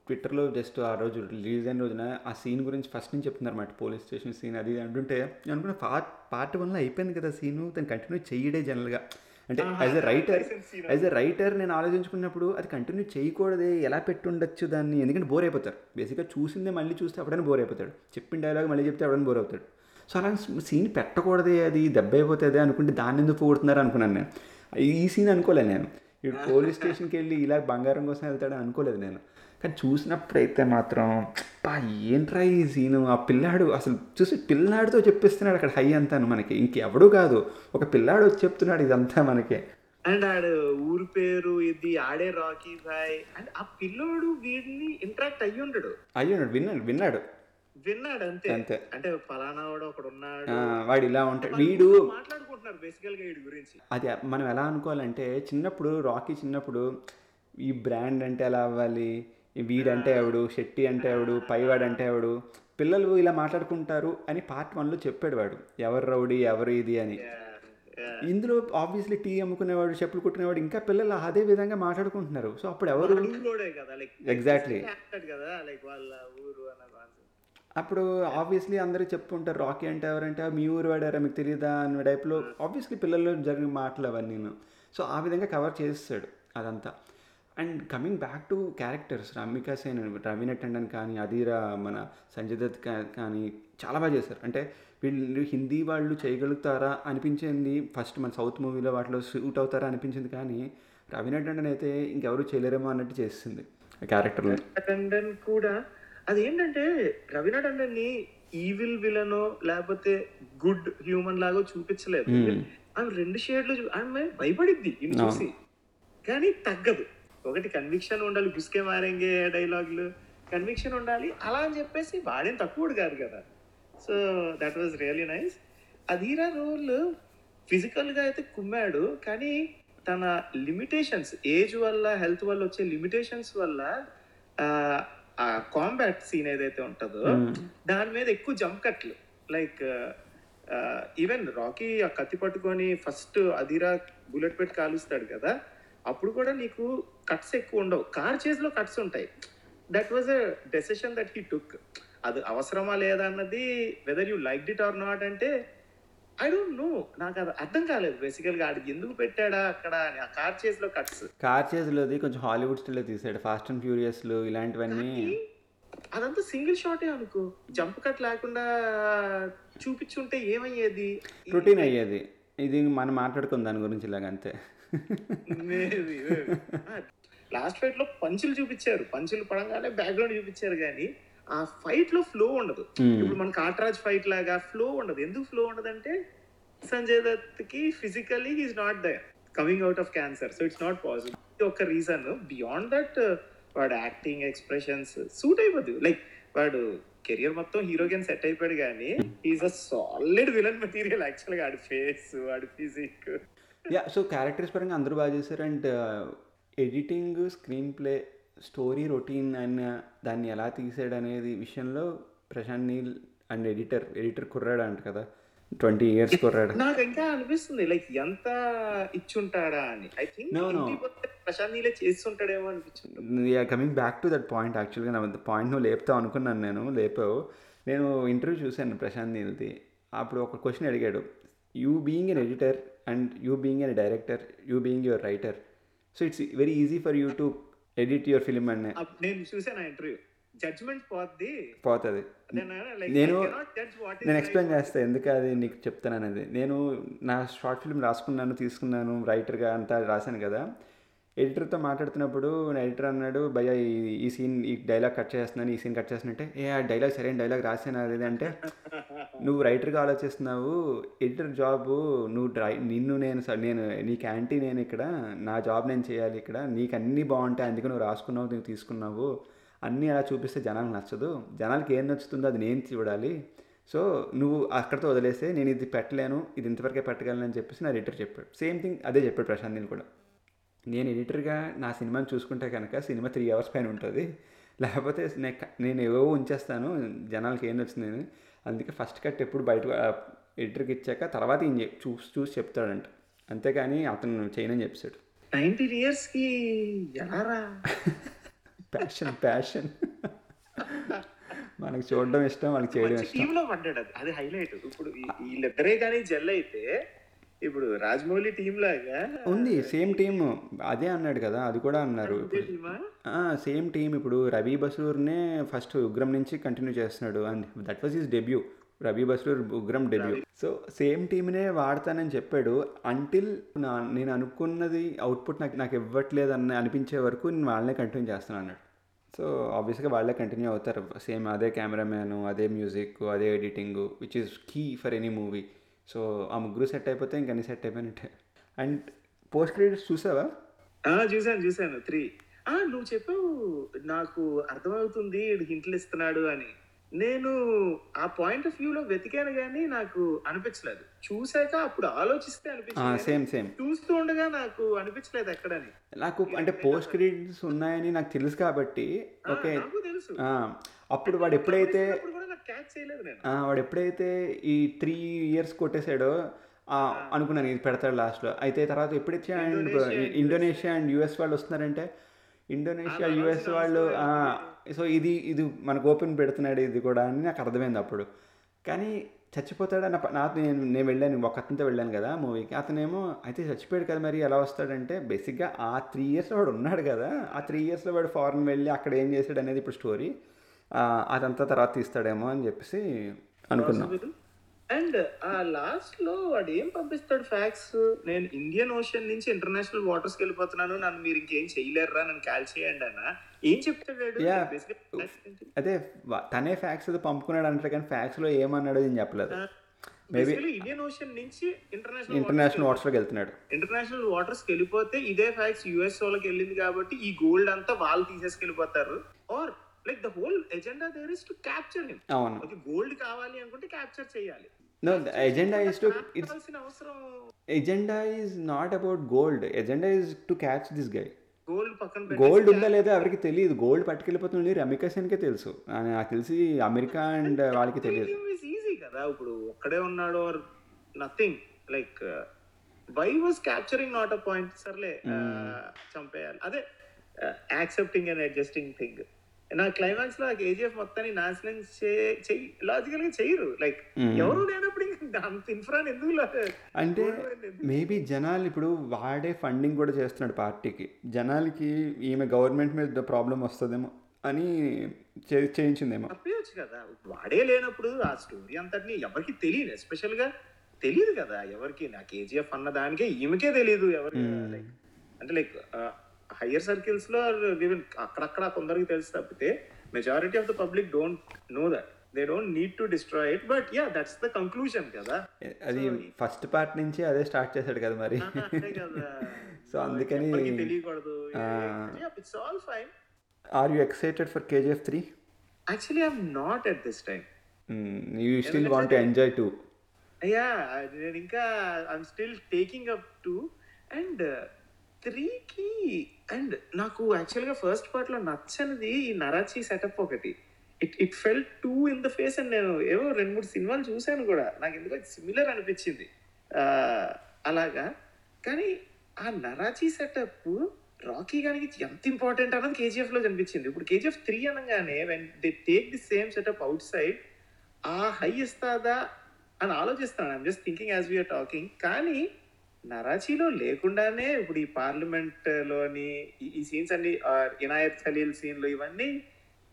[SPEAKER 1] ట్విట్టర్లో జస్ట్ ఆ రోజు రిలీజ్ అయిన రోజున ఆ సీన్ గురించి ఫస్ట్ నుంచి చెప్తున్నారు అన్నమాట. పోలీస్ స్టేషన్ సీన్ అది అంటుంటే నేను అనుకున్న పార్ట్ పార్ట్ వన్లో అయిపోయింది కదా సీను దాన్ని కంటిన్యూ చేయడే జనరల్గా. అంటే as a writer as a writer నేను ఆలోచించుకున్నప్పుడు అది కంటిన్యూ చేయకూడదే ఎలా పెట్టుండొచ్చు దాన్ని ఎందుకంటే బోర్ అయిపోతారు. బేసిక్గా చూసిందే మళ్ళీ చూస్తే ఎవడైనా బోర్ అయిపోతాడు. చెప్పిన డైలాగ్ మళ్ళీ చెప్తే ఎవడైనా బోర్ అవుతాడు. సో అలా సీన్ పెట్టకూడదే అది దెబ్బ అయిపోతుంది అనుకుంటే దాన్ని ఎందుకు పోగొడుతున్నారు అనుకున్నాను నేను. ఈ సీన్ అనుకోలేదు నేను. ఇప్పుడు పోలీస్ స్టేషన్కి వెళ్ళి ఇలా బంగారం కోసం వెళ్తాడని అనుకోలేదు నేను. కానీ చూసినప్పుడు అయితే మాత్రం పా ఏంట్రా ఈ సీను ఆ పిల్లాడు అసలు చూసి పిల్లాడితో చెప్పిస్తున్నాడు అక్కడ హై అంతాను మనకి. ఇంకెవడు కాదు. ఒక పిల్లాడు వచ్చి చెప్తున్నాడు ఇదంతా మనకి.
[SPEAKER 2] అండ్ ఆడు ఊరి పేరు ఇది ఆడే రాకీ భాయ్ అండ్ ఆ పిల్లోడు వీడిని ఇంటరాక్ట్ అయ్యి ఉండడు
[SPEAKER 1] అయ్యో విన్నాడు విన్నాడు.
[SPEAKER 2] విన్నాడు అంతే.
[SPEAKER 1] అంతే.
[SPEAKER 2] అంటే ఫలానా వాడు ఒకడు ఉన్నాడు.
[SPEAKER 1] వాడు ఇలా ఉంటాడు వీడు
[SPEAKER 2] మాట్లాడుకుంటున్నారు బేసికల్గా వీడి గురించి.
[SPEAKER 1] అది మనం ఎలా అనుకోవాలంటే చిన్నప్పుడు రాకీ చిన్నప్పుడు ఈ బ్రాండ్ అంటే ఎలా అవ్వాలి? వీడంటే ఎవడు? శెట్టి అంటే ఎవడు? పైవాడు అంటే ఎవడు? పిల్లలు ఇలా మాట్లాడుకుంటారు అని పార్ట్ వన్లో చెప్పాడు వాడు. ఎవరు రౌడీ ఎవరు ఇది అని. ఇందులో ఆబ్వియస్లీ టీ అమ్ముకునేవాడు చెప్పులు కుట్టుకునేవాడు ఇంకా పిల్లలు అదే విధంగా మాట్లాడుకుంటున్నారు. సో అప్పుడు ఎవరు
[SPEAKER 2] ఊళ్ళోడే కదా లైక్
[SPEAKER 1] Exactly.
[SPEAKER 2] కదా లైక్ వాళ్ళ ఊరు
[SPEAKER 1] అప్పుడు ఆబ్వియస్లీ అందరూ చెప్పుకుంటారు రాకీ అంటే ఎవరంటే మీ ఊరు వాడారా మీకు తెలియదా అనే టైప్లో ఆబ్వియస్లీ పిల్లల్లో జరిగిన మాటలు అవన్నీ సో ఆ విధంగా కవర్ చేస్తాడు అదంతా. And coming back to characters Ramika Sen Raveena Tandon కానీ అధీరా మన సంజయ్ దత్ కా- కానీ చాలా బాగా చేశారు. అంటే వీళ్ళు హిందీ వాళ్ళు చేయగలుగుతారా అనిపించింది ఫస్ట్ మన సౌత్ మూవీలో వాటిలో షూట్ అవుతారా అనిపించింది కానీ రవీనా టండన్ అయితే ఇంకెవరు చేయలేరేమో అన్నట్టు చేసింది క్యారెక్టర్
[SPEAKER 2] టండన్ కూడా అదేంటంటే రవీనా టండన్ని ఈవిల్ విలనో లేకపోతే గుడ్ హ్యూమన్ లాగా చూపించలేదు. ఆమె రెండు షేడ్లు ఆమె భయపడిద్ది ఇన్ని చూసి. కానీ తగ్గదు. ఒకటి కన్విక్షన్ ఉండాలి గుస్కే మారేంగే డైలాగులు కన్విక్షన్ ఉండాలి అలా అని చెప్పేసి వాడేం తక్కువడు కాదు కదా. So that was really nice Adheera role ఫిజికల్గా అయితే కుమ్మాడు కానీ తన లిమిటేషన్స్ ఏజ్ వల్ల హెల్త్ వల్ల వచ్చే లిమిటేషన్స్ వల్ల ఆ, కాంబాట్ సీన్ ఏదైతే ఉంటుందో దాని మీద ఎక్కువ జంప్ కట్లు లైక్ ఈవెన్ రాకీ ఆ కత్తి పట్టుకొని ఫస్ట్ అదిరా బుల్లెట్ పెట్టి కాలుస్తాడు కదా అప్పుడు కూడా నీకు కట్స్ ఎక్కువ ఉండవు. కార్ చేజ్లో కట్స్ ఉంటాయి. That was a decision that he took అది అవసరమా లేదా అన్నది whether you like it or not అంటే ఐ డోంట్ నో నాకు అది అర్థం కాలేదు. బేసికల్గా ఆడికి ఎందుకు పెట్టాడా అక్కడ ఆ కార్ చేజ్లో కట్స్
[SPEAKER 1] కార్ చేజ్లోది కొంచెం హాలీవుడ్ స్టైల్లో తీసాడు. ఫాస్ట్ అండ్ ఫ్యూరియస్లు ఇలాంటివన్నీ.
[SPEAKER 2] అదంతా సింగిల్ షాటే అనుకో. జంప్ కట్ లేకుండా చూపించుంటే ఏమయ్యేది?
[SPEAKER 1] రొటీన్ అయ్యేది. ఇది మనం మాట్లాడుకుందాం దాని గురించి ఇలాగ అంతే.
[SPEAKER 2] లాస్ట్ ఫైట్లో పంచులు చూపించారు. పంచులు పడంగానే బ్యాక్గ్రౌండ్ చూపించారు కానీ ఆ ఫైట్లో ఫ్లో ఉండదు. ఇప్పుడు మన కాట్రాజ్ ఫైట్ లాగా ఫ్లో ఉండదు. ఎందుకు ఫ్లో ఉండదు అంటే Sanjay దత్కి physically is not the coming out of cancer so it's not possible ఒక రీజన్ బియాండ్ దట్ వాడు యాక్టింగ్ ఎక్స్ప్రెషన్స్ సూట్ అయిపోద్ది. లైక్ వాడు కెరియర్ మొత్తం హీరోకి సెట్ అయిపోయాడు కానీ is a solid villain material యాక్చువల్గా ఆడి ఫేస్ ఆడి ఫిజిక్
[SPEAKER 1] యా సో క్యారెక్టర్స్ పరంగా అందరూ బాగా చేశారు. And editing screenplay story routine and దాన్ని ఎలా తీసాడు అనేది విషయంలో Prashanth Neel and editor editor కుర్రాడు అంట కదా ట్వంటీ ఇయర్స్ కుర్రాడు.
[SPEAKER 2] నాకు ఇంకా అనిపిస్తుంది లైక్ ఎంత ఇచ్చుంటాడా అని. I think. ప్రశాంత్ నీలే చేస్తుంటాడేమో అనిపించింది
[SPEAKER 1] coming back to that point యాక్చువల్గా నా పాయింట్ నువ్వు లేపుతావు అనుకున్నాను నేను లేపావు. నేను ఇంటర్వ్యూ చూశాను ప్రశాంత్ నీల్ది. అప్పుడు ఒక క్వశ్చన్ అడిగాడు you being an editor and you being an director you being your writer so it's very easy for you to edit your film and
[SPEAKER 2] up- నేను చూసాను ఇంటర్వ్యూ జడ్జ్మెంట్ పోద్ది
[SPEAKER 1] పోతుంది. నేను నేను. ఎక్స్ప్లెయిన్ చేస్తాను ఎందుకు అది నీకు చెప్తాను అనేది. నేను నా షార్ట్ ఫిల్మ్ రాసుకున్నాను తీసుకున్నాను రైటర్గా అంతా రాశాను కదా. ఎడిటర్తో మాట్లాడుతున్నప్పుడు ఎడిటర్ అన్నాడు భయ్యా ఈ ఈ సీన్ ఈ డైలాగ్ కట్ చేస్తున్నాను ఈ సీన్ కట్ చేస్తున్నట్టే. ఏ ఆ డైలాగ్ సరైన డైలాగ్ రాసాను అది అంటే నువ్వు రైటర్గా ఆలోచిస్తున్నావు ఎడిటర్ జాబ్ నువ్వు డ్రై నిన్ను నేను స- నేను నీకు క్యాంటీ నేను ఇక్కడ నా జాబ్ నేను చేయాలి ఇక్కడ నీకు అన్నీ బాగుంటాయి అందుకే నువ్వు రాసుకున్నావు నువ్వు తీసుకున్నావు అన్నీ అలా చూపిస్తే జనాలకు నచ్చదు జనాలకి ఏం నచ్చుతుందో అది నేను చూడాలి. సో నువ్వు అక్కడితో వదిలేస్తే నేను ఇది పెట్టలేను ఇది ఇంతవరకే పెట్టగలను అని చెప్పేసి నా రిటర్ చెప్పాడు. సేమ్ థింగ్ అదే చెప్పాడు ప్రశాంత్ నీల్ కూడా. నేను ఎడిటర్గా నా సినిమాని చూసుకుంటే కనుక సినిమా త్రీ అవర్స్ పైన ఉంటుంది. లేకపోతే నేను ఏవో ఉంచేస్తాను జనాలకి ఏం నచ్చింది అందుకే ఫస్ట్ కట్ ఎప్పుడు బయట ఎడిటర్కి ఇచ్చాక తర్వాత ఈయన చూసి చూసి చెప్తాడంట. అంతేకాని అతను చేయనని చెప్పాడు.
[SPEAKER 2] నైన్టీన్ ఇయర్స్కి ఎలా రా
[SPEAKER 1] ప్యాషన్ ప్యాషన్. మనకు చూడడం ఇష్టం వాళ్ళకి చేయడం ఇష్టం.
[SPEAKER 2] టీమ్లో పడ్డాడు అది. అది హైలైట్. ఇప్పుడు ఈ- వీళ్ళిద్దరే కానీ జెల్ అయితే ఇప్పుడు రాజమౌళి టీం లాగా?
[SPEAKER 1] ఉంది సేమ్ టీమ్ అదే అన్నాడు కదా అది కూడా అన్నారు. సేమ్ టీం ఇప్పుడు రవి బసూర్నే ఫస్ట్ ఉగ్రం నుంచి కంటిన్యూ చేస్తున్నాడు. And that was his debut Ravi Basrur Ugramm debut so same టీమ్నే వాడతానని చెప్పాడు. అంటిల్ నా నేను అనుకున్నది అవుట్పుట్ నాకు నాకు ఇవ్వట్లేదు అని అనిపించే వరకు నేను వాళ్ళనే కంటిన్యూ చేస్తాను అన్నాడు. సో ఆబ్వియస్గా వాళ్ళే కంటిన్యూ అవుతారు. సేమ్ అదే కెమెరామ్యాను అదే మ్యూజిక్ అదే editing which is key for any movie so ఆ ముగ్గురు సెట్ అయిపోతే ఇంక అన్ని సెట్ అయిపోయినట్టే. అండ్ పోస్ట్ క్రెడిట్స్ చూసావా?
[SPEAKER 2] ఆ చూసాను చూసాను త్రీ ఆ నువ్వు చెప్పావు నాకు అర్థమవుతుంది హింట్లు ఇస్తున్నాడు అని. నేను ఆ పాయింట్ ఆఫ్ వ్యూలో వెతికాను కానీ నాకు అనిపించలేదు. చూసాక అప్పుడు ఆలోచిస్తే అనిపించింది
[SPEAKER 1] సేమ్ సేమ్
[SPEAKER 2] చూస్తూ ఉండగా నాకు అనిపించలేదు ఎక్కడని.
[SPEAKER 1] నాకు అంటే పోస్ట్ క్రెడిట్స్ ఉన్నాయని నాకు తెలుసు కాబట్టి ఓకే.
[SPEAKER 2] తెలుసు.
[SPEAKER 1] అప్పుడు వాడు ఎప్పుడైతే వాడు ఎప్పుడైతే ఈ త్రీ ఇయర్స్ కొట్టేశాడో అనుకున్నాను ఇది పెడతాడు లాస్ట్లో. అయితే తర్వాత ఎప్పుడైతే అండ్
[SPEAKER 2] ఇండోనేషియా,
[SPEAKER 1] అండ్ యూఎస్ వాళ్ళు వస్తున్నారంటే ఇండోనేషియా యూఎస్ వాళ్ళు సో ఇది ఇది మనకు ఓపెన్ పెడుతున్నాడు ఇది కూడా అని నాకు అర్థమైంది అప్పుడు. కానీ చచ్చిపోతాడు నా నాతో నేను నేను వెళ్ళాను ఒక అతనితో వెళ్ళాను కదా మూవీకి. అతనేమో అయితే చచ్చిపోయాడు కదా మరి ఎలా వస్తాడంటే బేసిక్గా ఆ త్రీ ఇయర్స్లో వాడు ఉన్నాడు కదా ఆ త్రీ ఇయర్స్లో వాడు ఫారెన్ వెళ్ళి అక్కడ ఏం చేశాడు అనేది ఇప్పుడు స్టోరీ. అదంతా తర్వాత తీస్తాడేమో అని చెప్పేసి అనుకున్నాం.
[SPEAKER 2] అండ్ ఆ లాస్ట్లో వాడు ఏం పంపిస్తాడు ఫ్యాక్స్? నేను ఇండియన్ ఓషన్ నుంచి ఇంటర్నేషనల్ వాటర్స్ వెళ్ళిపోతున్నాను నన్ను మీరు ఇంకేం చేయలేరురా నన్ను కాల్ చేయండి అన్న. ఏం చెప్తాడు?
[SPEAKER 1] అదే తనే ఫ్యాక్స్ పంపుకున్నాడు అంటారు కానీ ఫ్యాక్స్లో ఏమన్నాడో నేను చెప్పలేదు. మేబీ
[SPEAKER 2] ఇండియన్ ఓషన్ నుంచి ఇంటర్నేషనల్
[SPEAKER 1] ఇంటర్నేషనల్ వాటర్స్లోకి వెళ్తున్నాడు.
[SPEAKER 2] ఇంటర్నేషనల్ వాటర్స్కి వెళ్ళిపోతే ఇదే ఫ్యాక్స్ యుఎస్ వాళ్ళకి వెళ్ళింది కాబట్టి ఈ గోల్డ్ అంతా వాళ్ళు తీసేసుకెళ్ళిపోతారు. Or like the whole agenda there is to capture him
[SPEAKER 1] అవును.
[SPEAKER 2] ఓకే గోల్డ్ కావాలి అనుకుంటే క్యాప్చర్ చేయాలి.
[SPEAKER 1] నో టు ఇట్స్
[SPEAKER 2] కావాల్సిన అవసరం
[SPEAKER 1] agenda is not about gold agenda is to catch this guy
[SPEAKER 2] gold పక్కన
[SPEAKER 1] గోల్డ్ ఉందా లేదా ఎవరికి తెలియదు. గోల్డ్ పట్టుకెళ్ళిపోతుంది రమికా సేన్కే తెలుసు. ఆ, నాకు తెలిసి అమెరికా అండ్ వాళ్ళకి తెలియదు.
[SPEAKER 2] ఈజీ కదా. ఇప్పుడు ఒక్కడే ఉన్నాడు or nothing. Like why was capturing not a point సర్లే ఆ, చంపేయాలి. అదే యాక్సెప్టింగ్ అండ్ అడ్జస్టింగ్ థింగ్ నా క్లైమాక్స్లో కేజీఎఫ్ మొత్తాన్ని నాశనం లాజికల్గా చేయరు. లైక్ ఎవరు లేనప్పుడు అంత ఇన్ఫ్రాన్ ఎందుకు
[SPEAKER 1] అంటే? మేబీ జనాలు ఇప్పుడు వాడే ఫండింగ్ కూడా చేస్తున్నాడు పార్టీకి. జనాలకి ఈమె గవర్నమెంట్ మీద ప్రాబ్లం వస్తుందేమో అని చేయించిందేమో.
[SPEAKER 2] తప్పేయచ్చు కదా. వాడే లేనప్పుడు ఆ స్టోరీ అంతటిని ఎవరికి తెలియదు. ఎస్పెషల్గా తెలియదు కదా ఎవరికి. నా కేజీఎఫ్ అన్న దానికే ఈమెకే తెలియదు ఎవరు లైక్ అంటే లైక్ హయ్యర్ సర్కిల్స్లో ఈవెన్ అక్కడక్కడ కొందరికి తెలిసి తప్పితే majority of the public don't know that they don't need to destroy it but yeah that's the conclusion కదా.
[SPEAKER 1] అది ఫస్ట్ పార్ట్ నుంచి అదే స్టార్ట్ చేశాడు కదా మరి. సో అందుకని
[SPEAKER 2] తెలియకూడదు. It's all fine
[SPEAKER 1] are you excited for KGF three
[SPEAKER 2] actually I'm not at this time
[SPEAKER 1] you still want to enjoy to
[SPEAKER 2] అయ్యా నేను ఇంకా I'm still taking up to and త్రీకి అండ్ నాకు యాక్చువల్గా ఫస్ట్ పార్ట్లో నచ్చనిది ఈ నరాచి సెటప్ ఒకటి. It it fell too in the face and నేను ఏవో రెండు మూడు సినిమాలు చూశాను కూడా. నాకు ఎందుకో సిమిలర్ అనిపించింది. అలాగా. కానీ ఆ నరాచి సెటప్ రాకీ గానికి ఎంత ఇంపార్టెంట్ అన్నది కేజీఎఫ్లో కనిపించింది. ఇప్పుడు కేజీఎఫ్ త్రీ అనగానే when they take the same setup outside ఆ హై ఇస్తాదా అని ఆలోచిస్తాను I'm just thinking as we're talking కానీ నరాచీలో లేకుండానే ఇప్పుడు ఈ పార్లమెంట్లోని ఈ- సీన్స్ అన్ని ఆ, ఇనాయత్ ఖలీల్ సీన్లు ఇవన్నీ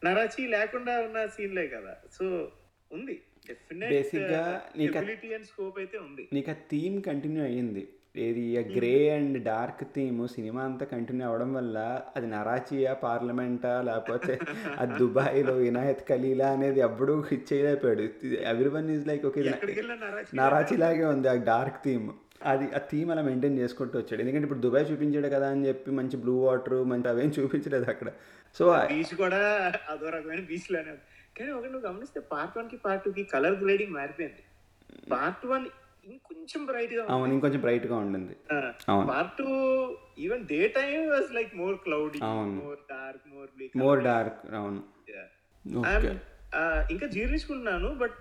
[SPEAKER 2] నరాచీ లేకుండా ఉన్న సీన్లే కదా. సో ఉంది. డెఫినెట్
[SPEAKER 1] Basic గా నీకు ఆ-
[SPEAKER 2] స్కోప్ అయితే ఉంది.
[SPEAKER 1] నీకు ఆ థీమ్ కంటిన్యూ అయ్యింది. ఏది ఆ గ్రే అండ్ డార్క్ థీమ్ సినిమా అంతా కంటిన్యూ అవ్వడం వల్ల అది నరాచియా పార్లమెంటా లేకపోతే అది దుబాయ్లో వినాయత్ ఖలీలా అనేది ఎప్పుడు చేయలేకపోయాడు. Everyone is like okay
[SPEAKER 2] Narachi
[SPEAKER 1] నరాచిలాగే ఉంది ఆ డార్క్ థీమ్ అది ఆ థీమ్ అలా మెయింటైన్ చేసుకుంటూ వచ్చాడు. ఎందుకంటే ఇప్పుడు దుబాయ్ చూపించాడు కదా అని చెప్పి మంచి బ్లూ వాటర్ మంచి అవేం చూపించలేదు అక్కడ. సో
[SPEAKER 2] బీచ్ కూడా అదో రకమైన బీచ్లోనే కానీ ఒకటి నువ్వు గమనిస్తే పార్ట్ వన్కి పార్ట్ టూ కి కలర్ గ్రేడింగ్ మారిపోయింది. పార్ట్ వన్ ఇంకొంచెం బ్రైట్గా
[SPEAKER 1] అవును ఇంకొంచెం బ్రైట్గా ఉండింది. అవును.
[SPEAKER 2] Part two even day time was like more cloudy. More dark more bleak
[SPEAKER 1] more dark అవును.
[SPEAKER 2] ఇంకా జీర్ణించుకుంటున్నాను but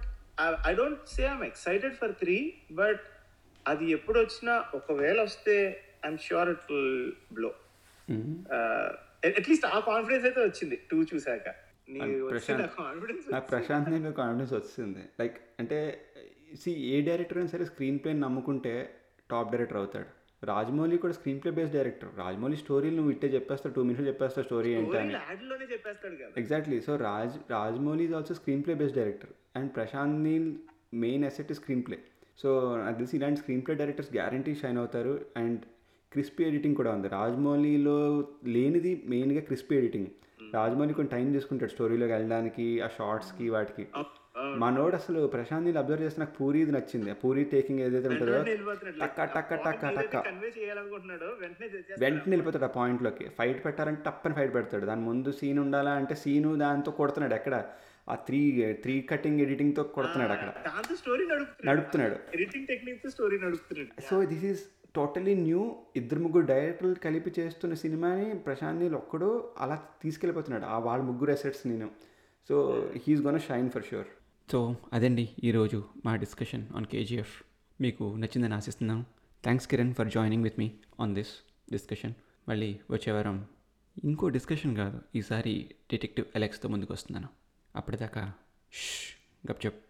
[SPEAKER 2] I don't say I'm excited for three but అది ఎప్పుడు వచ్చినా ఒకవేళ వస్తే I'm sure it will blow at least ఆ confidence అయితే వచ్చింది. టూ చూసాక
[SPEAKER 1] నాకు ప్రశాంత్ నీళ్ళు కాన్ఫిడెన్స్ వచ్చింది. లైక్ అంటే సి ఏ డైరెక్టర్ అయినా సరే స్క్రీన్ ప్లేని నమ్ముకుంటే టాప్ డైరెక్టర్ అవుతాడు. రాజమౌళి కూడా screenplay based director Rajamouli స్టోరీలు నువ్వు ఇట్టే చెప్పేస్తావు టూ మినిట్స్ చెప్పేస్తావు స్టోరీ ఏంటి అని.
[SPEAKER 2] యాడ్లోనే చెప్పేస్తాడు కదా.
[SPEAKER 1] Exactly so Raj Rajamouli is also screenplay based director and Prashanth Neel main asset screenplay so నాకు తెలిసి ఇలాంటి screenplay directors guarantee shine అవుతారు. అండ్ క్రిస్పీ ఎడిటింగ్ కూడా ఉంది. రాజమౌళిలో లేనిది మెయిన్గా క్రిస్పీ ఎడిటింగ్ రాజమౌళి కొంచెం టైం తీసుకుంటాడు స్టోరీలోకి వెళ్ళడానికి ఆ షార్ట్స్కి వాటికి. మనోడు అసలు ప్రశాంత్ నీళ్ళు అబ్జర్వ్ చేస్తే నాకు పూరీది నచ్చింది. ఆ పూరి టేకింగ్ ఏదైతే ఉంటుందో టక్క టక్క టక్క టక్క.
[SPEAKER 2] వెంటనే
[SPEAKER 1] వెళ్ళిపోతాడు ఆ పాయింట్లోకి ఫైట్ పెట్టాలంటే టప్పని ఫైట్ పెడతాడు. దాని ముందు సీన్ ఉండాలా అంటే సీను దాంతో కొడుతున్నాడు ఎక్కడ? ఆ త్రీ త్రీ కటింగ్ ఎడిటింగ్తో కొడుతున్నాడు అక్కడ.
[SPEAKER 2] నడుపుతున్నాడు. ఎడిటింగ్ టెక్నిక్తో స్టోరీ నడుపుతున్నాడు.
[SPEAKER 1] So this is totally new ఇద్దరు ముగ్గురు డైరెక్టర్లు కలిపి చేస్తున్న సినిమాని ప్రశాంత్ నీల్ ఒక్కడు అలా తీసుకెళ్ళిపోతున్నాడు. ఆ వాళ్ళ ముగ్గురు అసెట్స్ నేను. So he's gonna shine for sure so అదండి ఈరోజు మా డిస్కషన్ ఆన్ కేజీఎఫ్ మీకు నచ్చిందని ఆశిస్తున్నాను thanks Kiran for joining with me on this discussion మళ్ళీ వచ్చే వారం ఇంకో డిస్కషన్ కాదు. ఈసారి డిటెక్టివ్ అలెక్స్తో ముందుకు వస్తున్నాను. આપણે તાકા ગપચપ